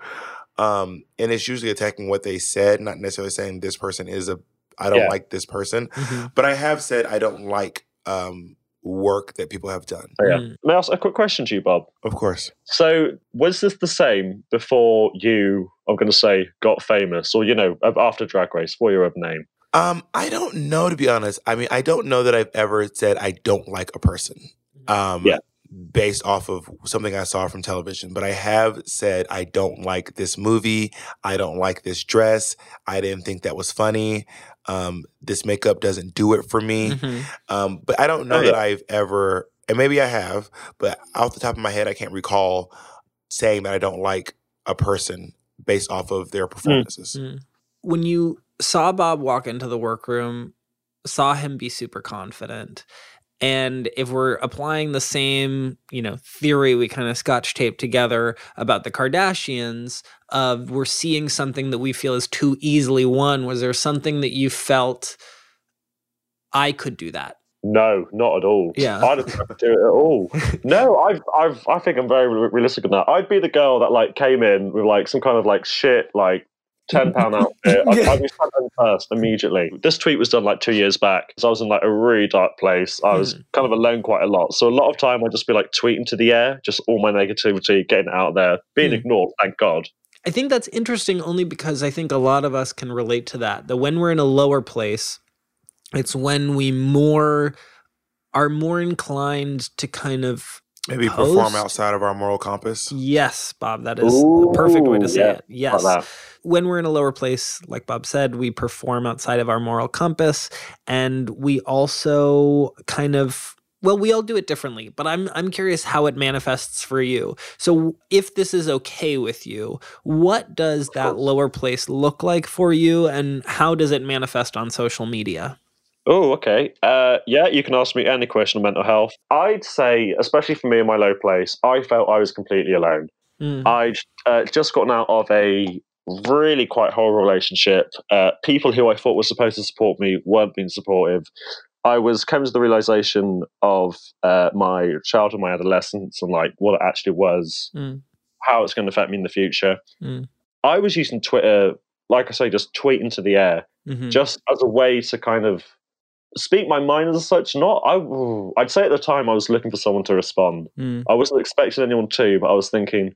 Um, and it's usually attacking what they said, not necessarily saying this person is a, I don't Yeah. like this person. hmm But I have said I don't like um, work that people have done. Oh, yeah. Mm. May I ask a quick question to you, Bob? Of course. So, was this the same before you, I'm going to say, got famous, or you know, after Drag Race? What your other name? Um, I don't know to be honest. I mean, I don't know that I've ever said I don't like a person. Um, Yeah. based off of something I saw from television, but I have said I don't like this movie. I don't like this dress. I didn't think that was funny. Um, this makeup doesn't do it for me. Mhm. Um, but I don't know Oh, that. I've ever, and maybe I have, but off the top of my head, I can't recall saying that I don't like a person based off of their performances. Mm. When you saw Bob walk into the workroom, saw him be super confident, and if we're applying the same, you know, theory we kind of scotch tape together about the Kardashians, of we're seeing something that we feel is too easily won. Was there something that you felt I could do that? No, not at all. Yeah. I don't have to do it at all. no, I've, I've, I think I'm very realistic on that. I'd be the girl that like came in with like some kind of like shit, like ten pound outfit. I'd, Yeah. I'd be sent in first immediately. This tweet was done like two years back. So I was in like a really dark place. I was Hmm. kind of alone quite a lot. So a lot of time I'd just be like tweeting to the air, just all my negativity, getting out there, being Hmm. ignored. Thank God. I think that's interesting only because I think a lot of us can relate to that. That when we're in a lower place, it's when we more are more inclined to kind of Maybe perform outside of our moral compass. yes, Bob, that is the perfect way to say yeah, it. Yes. When we're in a lower place, like Bob said, we perform outside of our moral compass and we also kind of well, we all do it differently, but I'm I'm curious how it manifests for you. So if this is okay with you, what does that lower place look like for you and how does it manifest on social media? Oh, okay. Uh, yeah, you can ask me any question on mental health. I'd say, especially for me in my low place, I felt I was completely alone. Mm, I'd uh, just gotten out of a really quite horrible relationship. Uh, people who I thought were supposed to support me weren't being supportive. I was coming to the realization of uh, my childhood, my adolescence, and like what it actually was, Mm. how it's going to affect me in the future. Mm. I was using Twitter, like I say, just tweeting to the air mhm, just as a way to kind of speak my mind as such. Not, I, I'd say at the time I was looking for someone to respond. mm, I wasn't expecting anyone to, but I was thinking,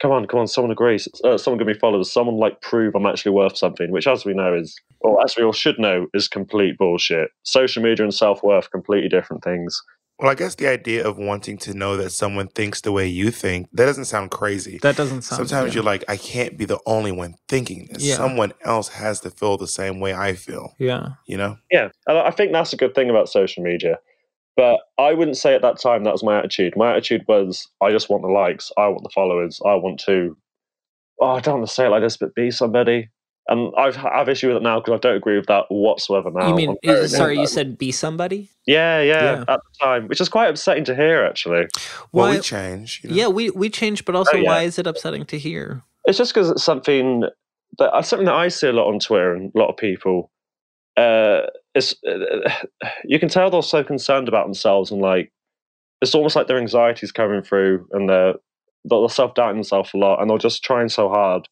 come on, come on, someone agrees, uh, someone give me followers, someone like prove I'm actually worth something, which, as we know, is, or as we all should know, is complete bullshit. Social media and self worth, completely different things. Well, I guess the idea of wanting to know that someone thinks the way you think, that doesn't sound crazy. That doesn't sound Sometimes yeah. you're like, I can't be the only one thinking this. Yeah. Someone else has to feel the same way I feel, Yeah. you know? Yeah, and I I think that's a good thing about social media. But I wouldn't say at that time that was my attitude. My attitude was, I just want the likes, I want the followers, I want to. Oh, I don't want to say it like this, but be somebody. And I've I've issue with it now because I don't agree with that whatsoever now. you mean is- sorry, you said be somebody? Yeah, yeah, Yeah. at the time, which is quite upsetting to hear. Actually, Well, Why- we change. You know? Yeah, we we changed, but also Oh, yeah. why is it upsetting to hear? it's just because it's something that uh, something that I see a lot on Twitter and a lot of people. Uh, it's uh, you can tell they're so concerned about themselves and like it's almost like their anxiety's coming through and they're they're self doubting themselves a lot and they're just trying so hard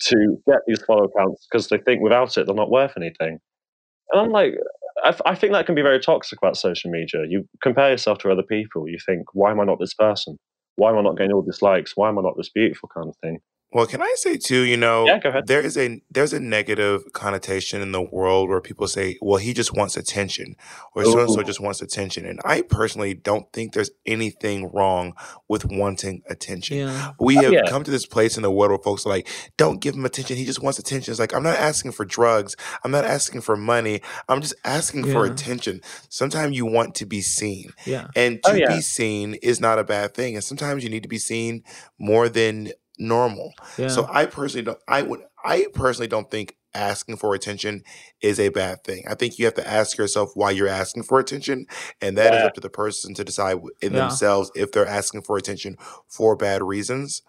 to get these follow accounts because they think without it they're not worth anything. And I'm like, I, I think that can be very toxic about social media. You compare yourself to other people. You think, why am I not this person? Why am I not getting all these likes? Why am I not this beautiful kind of thing? Well, can I say too, you know, Yeah, there is a there's a negative connotation in the world where people say, well, he just wants attention or so and so just wants attention. And I personally don't think there's anything wrong with wanting attention. Yeah. We Oh, have yeah. come to this place in the world where folks are like, don't give him attention. He just wants attention. It's like, I'm not asking for drugs. I'm not asking for money. I'm just asking for attention. Sometimes you want to be seen. Yeah. And to Oh, be seen is not a bad thing. And sometimes you need to be seen more than normal. Yeah. So I personally don't I would I personally don't think asking for attention is a bad thing. I think you have to ask yourself why you're asking for attention and that is Yeah. up to the person to decide in Yeah. themselves if they're asking for attention for bad reasons.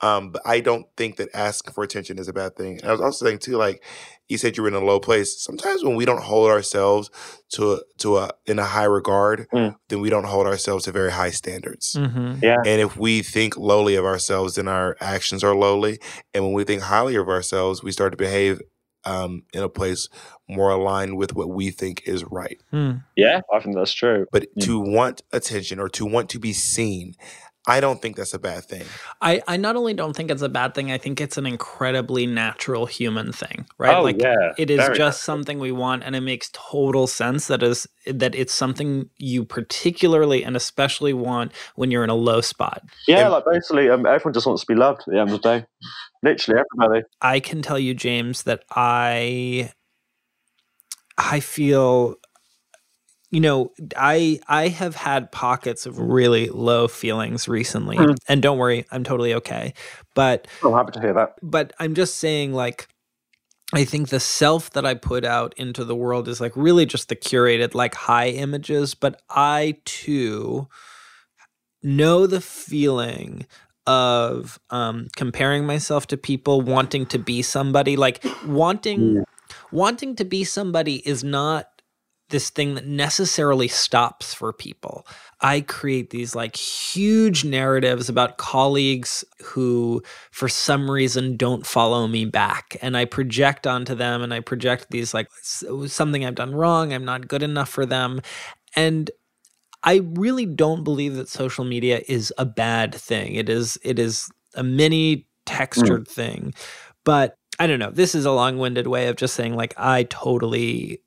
Um but I don't think that asking for attention is a bad thing. And I was also saying too like you said you were in a low place. Sometimes when we don't hold ourselves to a, to a in a high regard, Mm. then we don't hold ourselves to very high standards. hmm Yeah. And if we think lowly of ourselves, then our actions are lowly. And when we think highly of ourselves, we start to behave um, in a place more aligned with what we think is right. Mm. Yeah, I think that's true. But Mm. to want attention or to want to be seen, I don't think that's a bad thing. I, I not only don't think it's a bad thing, I think it's an incredibly natural human thing, right? Oh, like yeah, it is very just something we want and it makes total sense that is that it's something you particularly and especially want when you're in a low spot. Yeah, And- like basically, um, everyone just wants to be loved at the end of the day. Literally, everybody. I can tell you, James, that I I feel you know, I I have had pockets of really low feelings recently. Mm. And don't worry, I'm totally okay. But I'm happy to hear that. but I'm just saying like I think the self that I put out into the world is like really just the curated like high images, but I too know the feeling of um comparing myself to people wanting to be somebody like wanting wanting to be somebody is not this thing that necessarily stops for people. I create these like huge narratives about colleagues who, for some reason, don't follow me back. And I project onto them and I project these like something I've done wrong, I'm not good enough for them. And I really don't believe that social media is a bad thing. It is it is a mini textured mm. thing. But I don't know. This is a long-winded way of just saying like I totally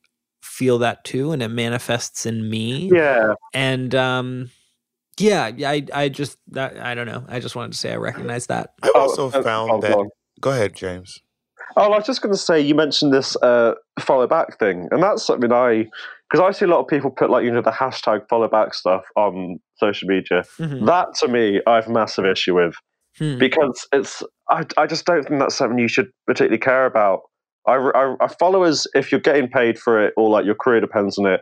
feel that too and it manifests in me. Yeah. And um yeah, I I just that I don't know. I just wanted to say I recognize that. I also oh, found oh, that go ahead, James. Oh, I was just going to say you mentioned this uh, follow back thing, and that's something I because I see a lot of people put like you know the hashtag follow back stuff on social media. Mm-hmm. That to me, I have a massive issue with hmm. because it's I, I just don't think that's something you should particularly care about. I, I, I followers, if you're getting paid for it or like your career depends on it,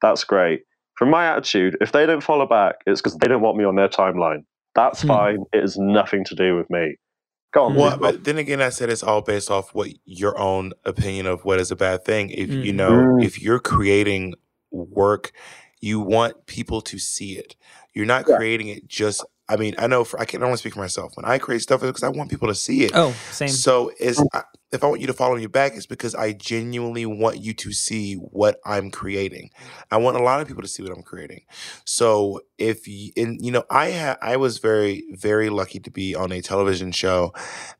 that's great. From my attitude, if they don't follow back, it's because they don't want me on their timeline. That's hmm. fine. It has nothing to do with me. Go on. Well, but then again, I said it's all based off what your own opinion of what is a bad thing. If mm. you know, mm. if you're creating work, you want people to see it. You're not yeah. creating it just I mean, I know for I can only speak for myself. When I create stuff, it's because I want people to see it. Oh, same. So is if I want you to follow me back, it's because I genuinely want you to see what I'm creating. I want a lot of people to see what I'm creating. So if you, and you know, I had I was very very lucky to be on a television show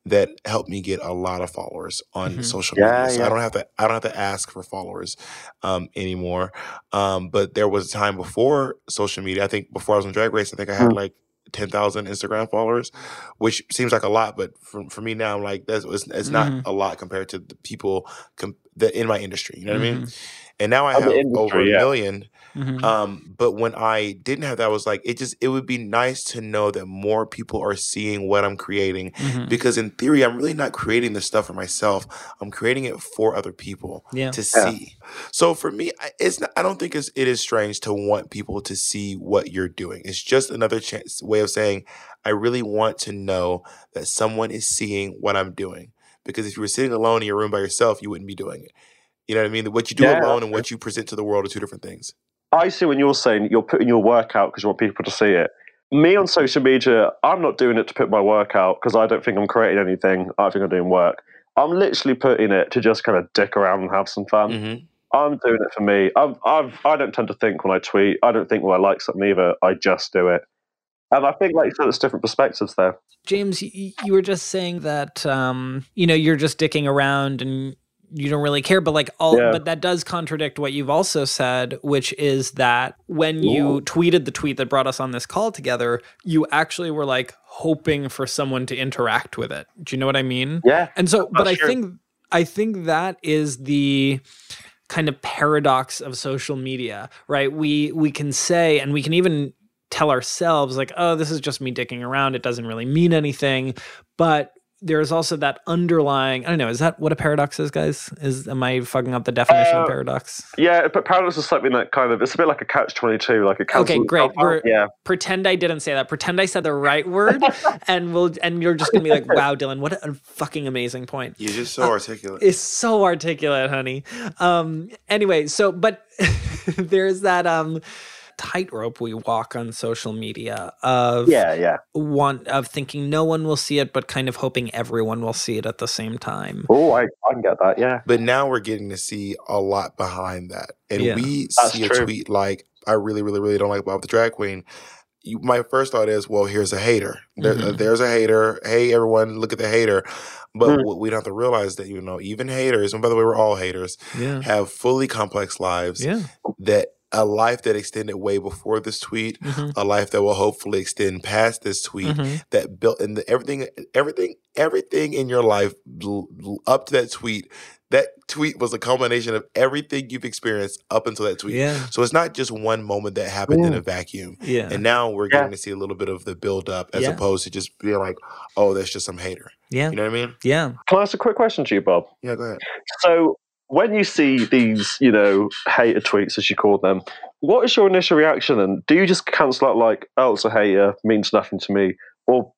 that helped me get a lot of followers on mm-hmm. social media. so yeah. I don't have to I don't have to ask for followers um, anymore. Um, but there was a time before social media. I think before I was on Drag Race, I think I had mm. like 10,000 Instagram followers, which seems like a lot, but for, for me now, I'm like, that's, it's, it's mm-hmm. not a lot compared to the people com- that in my industry. You know what mm-hmm. I mean? Mm-hmm. And now I have industry, over a yeah. million Mm-hmm. Um, but when I didn't have that, I was like, it just it would be nice to know that more people are seeing what I'm creating. Mm-hmm. Because in theory, I'm really not creating this stuff for myself. I'm creating it for other people yeah. to yeah. see. So for me, it's not, I don't think it's, it is strange to want people to see what you're doing. It's just another chance way of saying I really want to know that someone is seeing what I'm doing. Because if you were sitting alone in your room by yourself, you wouldn't be doing it. You know what I mean? What you do yeah. alone and what you present to the world are two different things. I see when you're saying you're putting your work out because you want people to see it. Me on social media, I'm not doing it to put my work out because I don't think I'm creating anything. I think I'm doing work. I'm literally putting it to just kind of dick around and have some fun. Mm-hmm. I'm doing it for me. I've, I've, I don't tend to think when I tweet. I don't think when I like something either. I just do it. And I think, like you said, there's different perspectives there. James, you, you were just saying that um, you know you're just dicking around and you don't really care but like all yeah. but that does contradict what you've also said which is that when you tweeted the tweet that brought us on this call together you actually were like hoping for someone to interact with it. Do you know what i mean? Yeah. And so but i think i think that is the kind of paradox of social media right? We we can say and we can even tell ourselves like oh this is just me dicking around. It doesn't really mean anything. But there's also that underlying. I don't know. Is that what a paradox is, guys? Is am I fucking up the definition uh, of paradox? Yeah, but paradox is something that kind of it's a bit like a catch twenty two, like a okay, great. yeah. Pretend I didn't say that. Pretend I said the right word, and we'll and you're just gonna be like, wow, Dylan, what a fucking amazing point. You're just so uh, articulate. It's so articulate, honey. Um. Anyway, so but there's that um tightrope we walk on social media of yeah yeah one of thinking no one will see it but kind of hoping everyone will see it at the same time oh i, I can get that yeah but now we're getting to see a lot behind that and yeah. we That's see true. a tweet like i really really really don't like bob the drag queen you, my first thought is, well, here's a hater. There, mm-hmm. There's a hater. Hey, everyone, look at the hater. But mm. we don't have to realize that, you know, even haters, and by the way, we're all haters, yeah. have fully complex lives yeah. that a life that extended way before this tweet, mm-hmm. a life that will hopefully extend past this tweet mm-hmm. that built in the, everything, everything, everything in your life up to that tweet. That tweet was a culmination of everything you've experienced up until that tweet. Yeah. So it's not just one moment that happened in a vacuum. Yeah. And now we're getting to see a little bit of the build up as yeah. opposed to just being like, oh, that's just some hater. Yeah. You know what I mean? Yeah. Can I ask a quick question to you, Bob? Yeah, go ahead. So when you see these, you know, hater tweets as you call them, what is your initial reaction? And do you just cancel out like, "Oh, it's a hater, means nothing to me," or,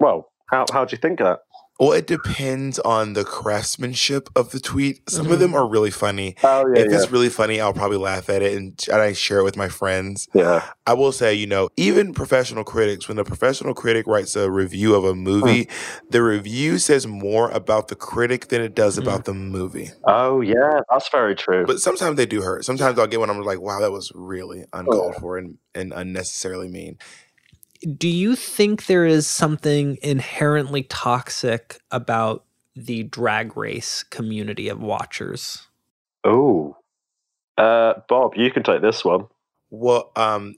well, how how do you think of that? Well, it depends on the craftsmanship of the tweet. Some of Mhm. them are really funny. Oh yeah, if yeah, it's really funny, I'll probably laugh at it and, and I share it with my friends. yeah. I will say, you know, even professional critics, when a professional critic writes a review of a movie, the review says more about the critic than it does Mm. about the movie. Oh yeah, that's very true. But sometimes they do hurt. Sometimes I'll get one I'm like, wow, that was really uncalled yeah. for and, and unnecessarily mean. Do you think there is something inherently toxic about the drag race community of watchers? oh, uh, Bob, you can take this one. Well, um,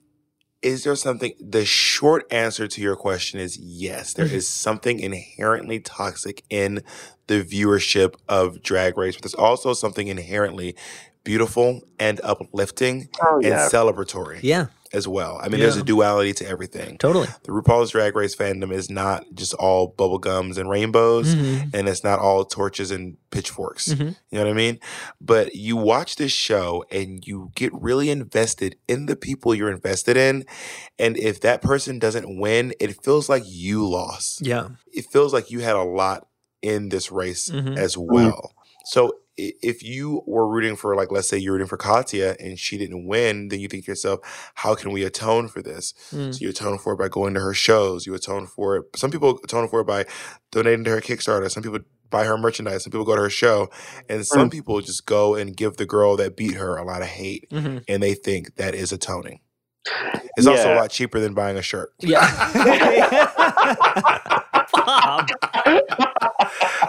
is there something? The short answer to your question is yes. There Mm-hmm. something inherently toxic in the viewership of Drag Race, but there's also something inherently beautiful and uplifting Oh and celebratory Yeah, as well. I mean, there's a duality to everything. totally. The RuPaul's Drag Race fandom is not just all bubble gums and rainbows. Mhm. and it's not all torches and pitchforks. Mhm. You know what I mean? But you watch this show and you get really invested in the people you're invested in. And if that person doesn't win, it feels like you lost. Yeah. It feels like you had a lot in this race Mhm. as well. So if you were rooting for, like, let's say you're rooting for Katya and she didn't win, then you think to yourself, how can we atone for this? Mm. So you atone for it by going to her shows. You atone for it. Some people atone for it by donating to her Kickstarter. Some people buy her merchandise. Some people go to her show, and some people just go and give the girl that beat her a lot of hate, Mhm. and they think that is atoning. It's also a lot cheaper than buying a shirt. Yeah. Bob.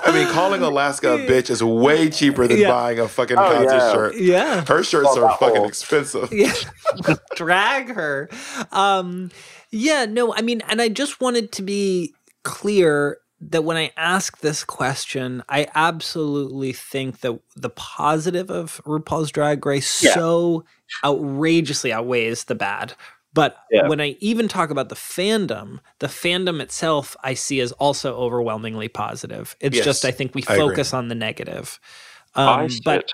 I mean, calling Alaska a bitch is way cheaper than Yeah. buying a fucking Oh, concert yeah. shirt. Yeah. Her shirts Well, are fucking whole- expensive. yeah drag her um yeah no i mean and i just wanted to be clear that when i ask this question i absolutely think that the positive of rupaul's drag race Yeah. so outrageously outweighs the bad but Yeah. when i even talk about the fandom the fandom itself i see as also overwhelmingly positive it's Yes, just i think we focus on the negative I um, see but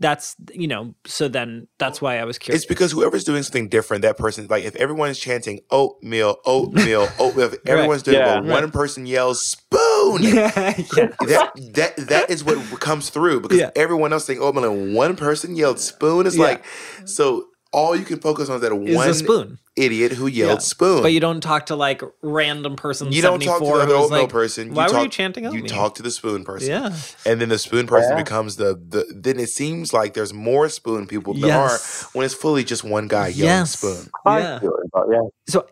that's you know so then that's why i was curious It's because whoever's doing something different, that person, like if everyone's chanting oatmeal, oatmeal, oatmeal, if everyone's doing Yeah. it, but one person yells spoon, yeah, yeah. that that that is what comes through because Yeah. everyone else saying oatmeal and one person yelled spoon is Yeah. like so all you can focus on is that is one spoon. idiot who yelled Yeah. spoon. But you don't talk to like random person. You don't talk to the 74 other oatmeal like, person. Why you were talk, you chanting oatmeal? You talk to the spoon person. Yeah. And then the spoon person Yeah. becomes the, the then it seems like there's more spoon people than Yes. are when it's fully just one guy yelling Yes. spoon. Yeah. feel it, but yeah. So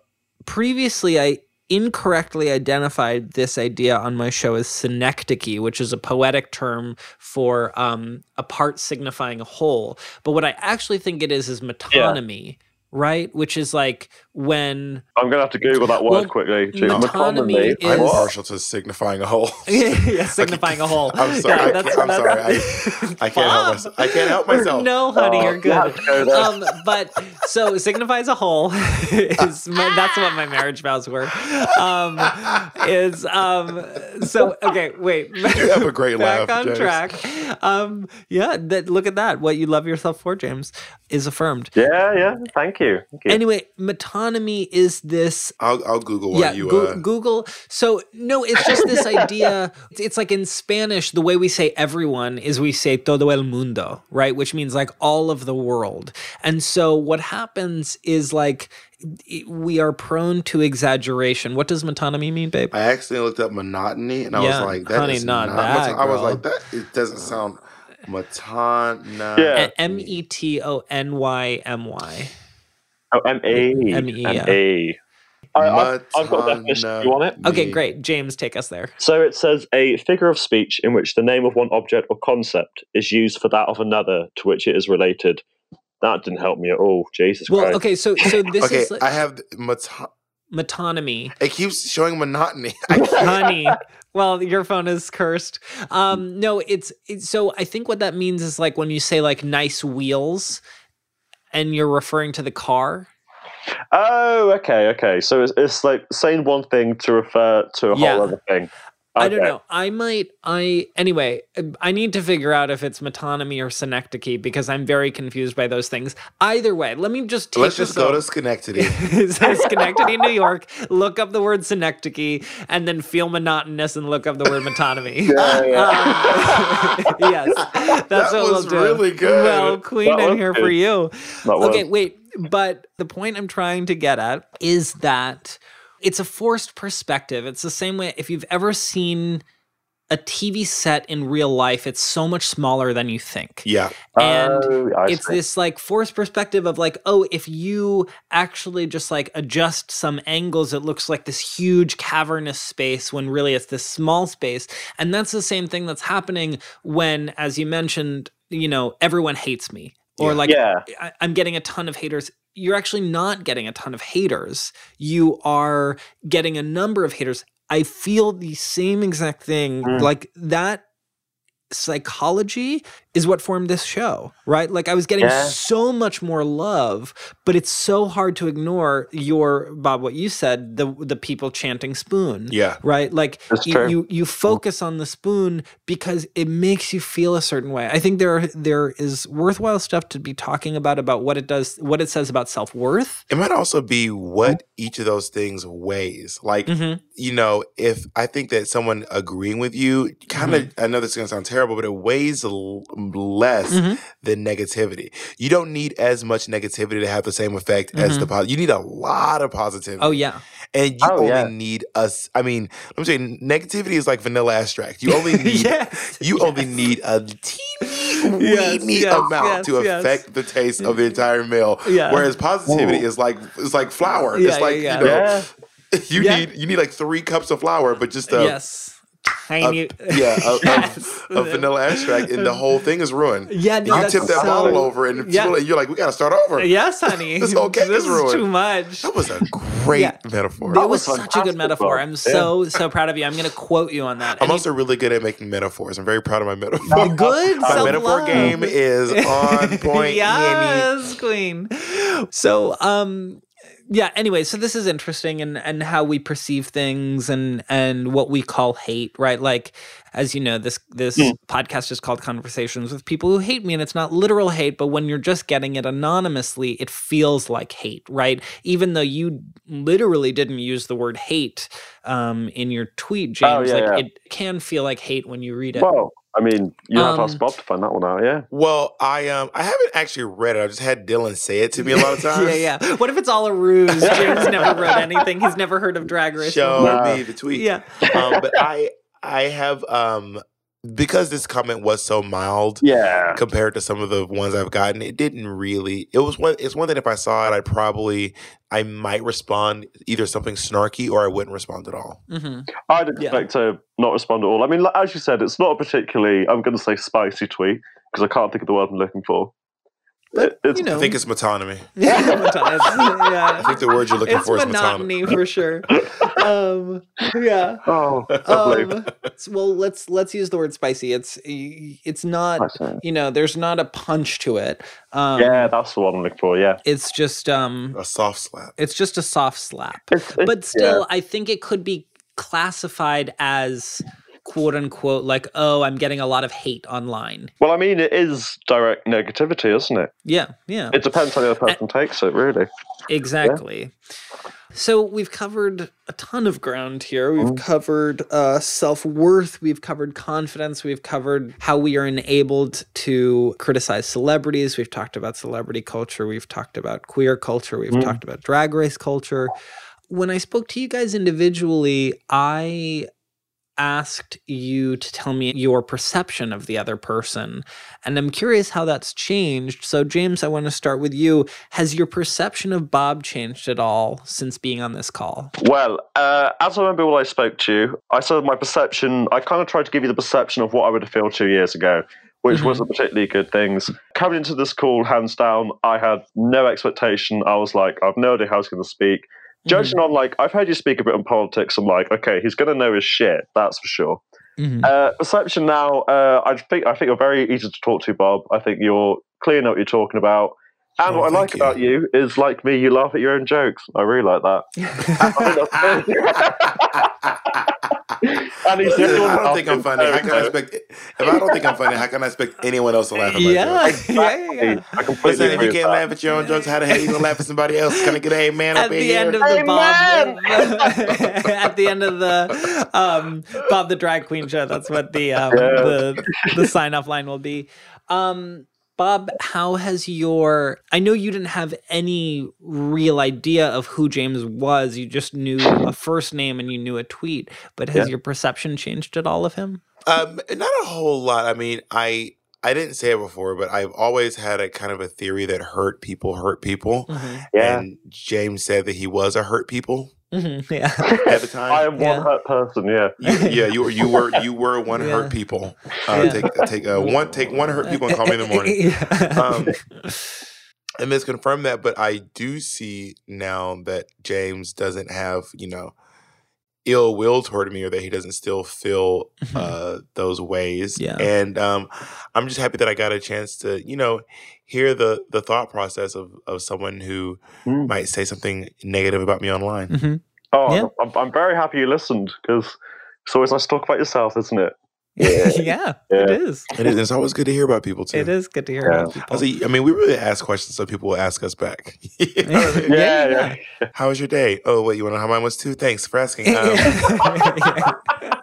previously, I incorrectly identified this idea on my show as synecdoche, which is a poetic term for um, a part signifying a whole. But what I actually think it is is metonymy. Right, which is like when I'm gonna have to Google that word Well, quickly. too. metonymy Metonymy. is- I'm What? partial to signifying a whole. yeah, signifying a whole. I'm sorry. Yeah, I that's- can't, I'm sorry. I, that's- I can't help myself. I can't help myself. No, honey, Oh, you're good. have go. Um, but so signifies a whole is my, that's what my marriage vows were. Um, is um, so okay. Wait, You have a great back laugh, on James. track. Um, yeah, that look at that. What you love yourself for, James, is affirmed. Yeah, yeah. Thank you. Thank you. Anyway, metonymy is this I'll, I'll Google while yeah, you. Goo- uh, Google. So no, it's just this idea. It's like in Spanish, the way we say everyone is we say todo el mundo, right? Which means like all of the world. And so what happens is like we are prone to exaggeration. What does metonymy mean, babe? I accidentally looked up monotony, and I Yeah, was like, "That honey, is not not." that, mono- I was like, "That it doesn't sound matona." Yeah. M e t o n y m y. Oh, M E. M E, yeah. M E. I- I've, I've got a definition. Do you want it? Okay, great. James, take us there. So it says a figure of speech in which the name of one object or concept is used for that of another to which it is related. That didn't help me at all. Jesus Well, Christ. okay, so so this Okay, is like I have mato- metonymy. It keeps showing monotony. I can't- honey well your phone is cursed um no it's, it's so i think what that means is like when you say like nice wheels and you're referring to the car Oh, okay, okay. So it's, it's like saying one thing to refer to a Yeah. whole other thing. I don't know. I might. I anyway. I need to figure out if it's metonymy or synecdoche because I'm very confused by those things. Either way, let me just take Let's just go to. Schenectady. Schenectady, New York. Look up the word synecdoche and then feel monotonous and look up the word metonymy. Yeah, Um, yes, that's That what was we'll do. really good. Well, Queen, I'm here for you. That was. Okay, wait. But the point I'm trying to get at is that it's a forced perspective. It's the same way if you've ever seen a TV set in real life, it's so much smaller than you think. yeah. And oh, I it's see. this like forced perspective of like, oh, if you actually just like adjust some angles, it looks like this huge cavernous space when really it's this small space. And that's the same thing that's happening when, as you mentioned, you know, everyone hates me. Or Yeah. like Yeah. I, I'm getting a ton of haters. You're actually not getting a ton of haters. You are getting a number of haters. I feel the same exact thing. Mm. Like that psychology is what formed this show, right? Like I was getting Yeah. so much more love, but it's so hard to ignore your Bob what you said, the the people chanting spoon. Yeah. Right? Like you, you you focus on the spoon because it makes you feel a certain way. I think there there is worthwhile stuff to be talking about about what it does what it says about self-worth. It might also be what each of those things weighs. Like, Mhm. you know, if I think that someone agreeing with you, kind of, I know this is going to sound terrible, but it weighs l- less Mhm. than negativity. You don't need as much negativity to have the same effect as the positive. You need a lot of positivity. Oh yeah. And you Oh, only yeah. need us. I mean, let me say, negativity is like vanilla extract. You only need, yes. you only need a teeny Yes, weeny yes, amount yes, to yes. affect the taste of the entire meal. Yeah. Whereas positivity Ooh. is like it's like flour. Yeah, it's like yeah, you know, Yeah. you Yeah. need you need like three cups of flour, but just a, yes. Tiny yeah, a, Yes. a, a vanilla extract, and the whole thing is ruined. Yeah, no, you that's tip that so- bottle over, and Yeah. people, you're like, we got to start over. Yes, honey. This whole cake this is ruined. too much. That was a great Yeah. metaphor. That That was was such a good metaphor. I'm Yeah. so so proud of you. I'm going to quote you on that. I'm And also really good at making metaphors. I'm very proud of my metaphor. good My metaphor self-love. game is on point. Annie. yes, queen. So, um, yeah. Anyway, so this is interesting, and and how we perceive things, and and what we call hate, right? Like, as you know, this this Hmm. podcast is called Conversations with People Who Hate Me, and it's not literal hate, but when you're just getting it anonymously, it feels like hate, right? Even though you literally didn't use the word hate um, in your tweet, James, Oh, yeah, like yeah. it can feel like hate when you read it. Well, I mean, you have to Um, ask Bob to find that one out. Yeah. Well, I um I haven't actually read it. I just had Dylan say it to me a lot of times. yeah, yeah. What if it's all a ruse? James never wrote anything. He's never heard of Drag Race. Show Nah. me the tweet. Yeah. Um, but I I have um because this comment was so mild Yeah. compared to some of the ones I've gotten, it didn't really. It was one. It's one that if I saw it, I'd probably I might respond either something snarky or I wouldn't respond at all. hmm I'd Yeah. expect to not respond at all. I mean, as you said, it's not a particularly, I'm going to say spicy tweet because I can't think of the word I'm looking for. But it's, you know, I think it's metonymy. yeah, it's- I think the word you're looking It's for is metonymy. monotony for sure. Um, yeah. oh. Um, well, let's let's use the word spicy. It's it's not you know there's not a punch to it. Um, yeah, that's the one I'm looking for. Yeah. it's just um A soft slap. it's just a soft slap. It's, it's- but still i think it could be classified as quote unquote like oh i'm getting a lot of hate online. Well, I mean, it is direct negativity, isn't it? yeah yeah. It depends how the other person takes it, really. exactly. So we've covered a ton of ground here. We've covered uh, self-worth we've covered confidence we've covered how we are enabled to criticize celebrities we've talked about celebrity culture we've talked about queer culture we've talked about drag race culture. When i spoke to you guys individually i asked you to tell me your perception of the other person. And I'm curious how that's changed. So, James, I want to start with you. Has your perception of Bob changed at all since being on this call? Well, uh, as I remember when I spoke to you, I said my perception, I kind of tried to give you the perception of what I would have felt two years ago, which Mhm. wasn't particularly good things. Coming into this call, hands down, I had no expectation. I was like, I've no idea how he's going to speak. Judging on, like, I've heard you speak a bit on politics. I'm like, okay, he's going to know his shit, that's for sure. Mhm. Uh, perception now, uh, I think I think you're very easy to talk to, Bob. I think you're clear in what you're talking about. And Oh, what I like about you is, like me, you laugh at your own jokes. I really like that. and he's the Listen, only one I don't think I'm funny. How can I expect? If I don't think I'm funny, how can I expect anyone else to laugh at my yeah, jokes? yeah, yeah, yeah. I completely Listen, if you can't that. laugh at your own jokes, how the hell you gonna laugh at somebody else? Can I get a amen At up in the here? end of the Bob, at the end of the um, Bob the drag queen show, that's what the um, Yeah. the the sign off line will be. Um, Bob, how has your? I know you didn't have any real idea of who James was. You just knew a first name and you knew a tweet. But has Yeah. your perception changed at all of him? Um, not a whole lot. I mean, I I didn't say it before, but I've always had a kind of a theory that hurt people hurt people. Mm-hmm. yeah, And James said that he was a hurt people Mm-hmm. Yeah. at the time. I am Yeah. one hurt person. Yeah, You- yeah, you were you were you were one Yeah. hurt people. Uh, Yeah. Take take uh, one take one hurt people and call me in the morning. Yeah. Um, and this confirmed that, but I do see now that James doesn't have you know ill will toward me, or that he doesn't still feel Mhm. uh, those ways. Yeah. and um, I'm just happy that I got a chance to you know hear the the thought process of of someone who Mm. might say something negative about me online. Mhm. Oh, Yeah. I'm, I'm very happy you listened because it's always nice to talk about yourself, isn't it? Yeah, Yeah. it is. It is. It's always good to hear about people too. It is good to hear Yeah. about I, people. I mean, we really ask questions, so people will ask us back. You know I mean? Yeah, yeah. yeah. How was your day? Oh, wait, you want to know how mine was too? Thanks for asking. Um,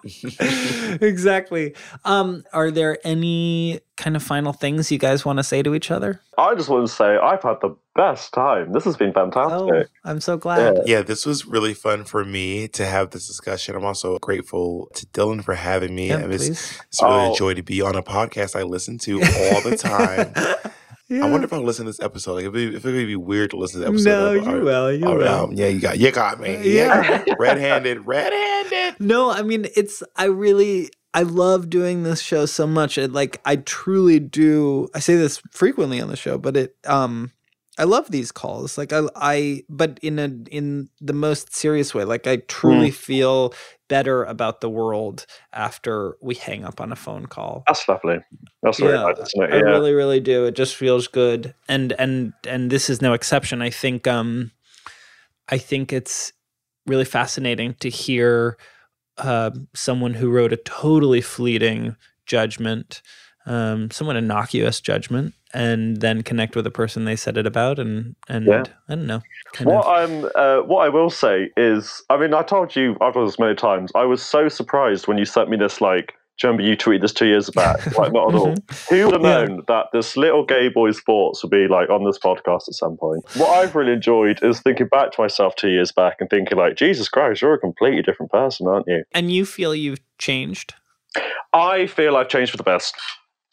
exactly. Um, are there any kind of final things you guys want to say to each other? I just want to say I've had the best time. This has been Oh, fantastic. I'm so glad. yeah, this was really fun for me to have this discussion. I'm also grateful to Dylan for having me. Yeah, and it's, it's really Oh. a joy to be on a podcast I listen to all the time. I wonder if I'll listen to this episode. Like, if it, if it would be weird to listen to this No, episode. you Or- will. You or, will. um, yeah, you got, you got me. Yeah. Yeah, red-handed, red-handed. No, I mean it's I really I love doing this show so much. It like I truly do I say this frequently on the show, but it um I love these calls. Like I I but in a in the most serious way. Like I truly feel better about the world after we hang up on a phone call. That's lovely. That's Yeah, nice, isn't it? I really, really do. It just feels good, and and and this is no exception. I think um, I think it's really fascinating to hear uh, someone who wrote a totally fleeting judgment, um, somewhat innocuous judgment, and then connect with the person they said it about, and and Yeah. I don't know. Kind What of, I'm, uh, what I will say is, I mean, I told you, I've told this many times. I was so surprised when you sent me this. Like, do you remember you tweeted this two years back? Like, not at all. Who would have Yeah. known that this little gay boy's thoughts would be like on this podcast at some point? What I've really enjoyed is thinking back to myself two years back and thinking like, Jesus Christ, you're a completely different person, aren't you? and you feel you've changed. I feel I've changed for the best.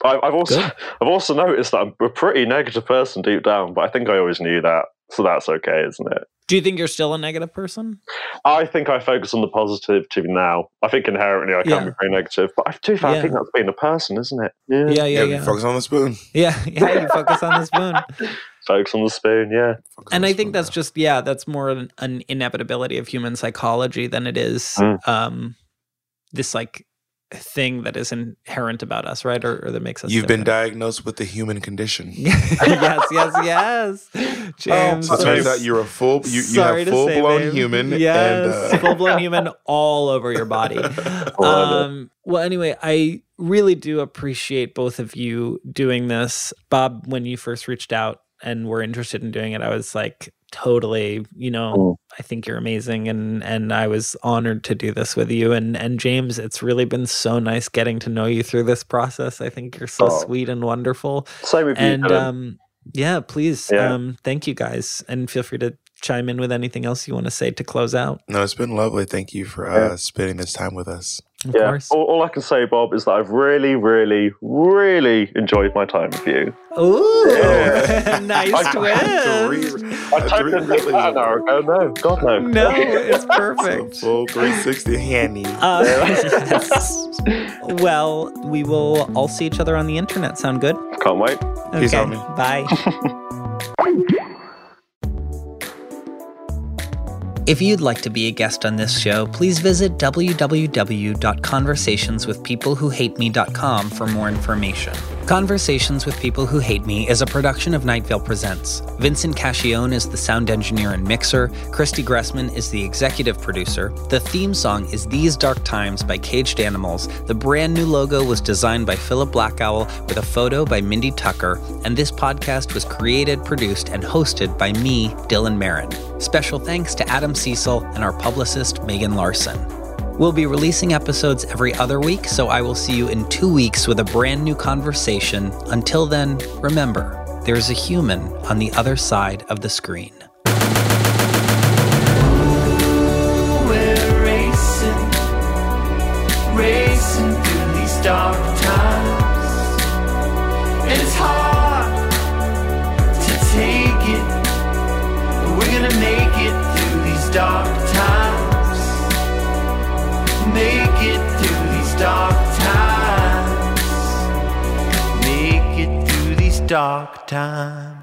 I, I've also Good. I've also noticed that I'm a pretty negative person deep down, but I think I always knew that, so that's okay, isn't it? Do you think you're still a negative person? I think I focus on the positivity now. I think inherently I can Yeah. be very negative, but I do. I Yeah. think that's being a person, isn't it? Yeah. Yeah, yeah, Yeah, yeah. focus on the spoon. Yeah, yeah. You focus on the spoon. Focus on the spoon. Yeah. Focus and I think that's yeah. just yeah, that's more an, an inevitability of human psychology than it is Mm. um, this like thing that is inherent about us, right? Or, or that makes us. You've been diagnosed with the human condition. yes, yes, yes, James. So it turns out you're a full you, you have full say, blown babe. human. Yes, uh, full blown human all over your body. Um, well, anyway, I really do appreciate both of you doing this. Bob, when you first reached out and were interested in doing it, I was like totally, you know, Mm. I think you're amazing and and I was honored to do this with you. And and James, it's really been so nice getting to know you through this process. I think you're so Oh. sweet and wonderful. Same with you. And Dylan. um yeah, please Yeah. um thank you guys and feel free to chime in with anything else you want to say to close out. no, it's been lovely. Thank you for uh, spending this time with us. Of yeah. course. All, all I can say, Bob, is that I've really, really, really enjoyed my time with you. Ooh, Yeah. nice I- twist. I totally didn't think that an hour ago. No, God no. No, it's So perfect. full 360 handy. Uh, yes. Well, we will all see each other on the internet. Sound good? Can't wait. Peace out. Bye. If you'd like to be a guest on this show, please visit www.conversationswithpeoplewhohateme.com for more information. Conversations with People Who Hate Me is a production of Night Vale Presents. Vincent Cacchione is the sound engineer and mixer. Christy Gressman is the executive producer. The theme song is These Dark Times by Caged Animals. The brand new logo was designed by Philip Blackowl with a photo by Mindy Tucker. And this podcast was created, produced, and hosted by me, Dylan Marron. Special thanks to Adam Cecil and our publicist, Megan Larson. We'll be releasing episodes every other week, so I will see you in two weeks with a brand new conversation. Until then, remember, there's a human on the other side of the screen. Dark times. Make it through these dark times. Make it through these dark times.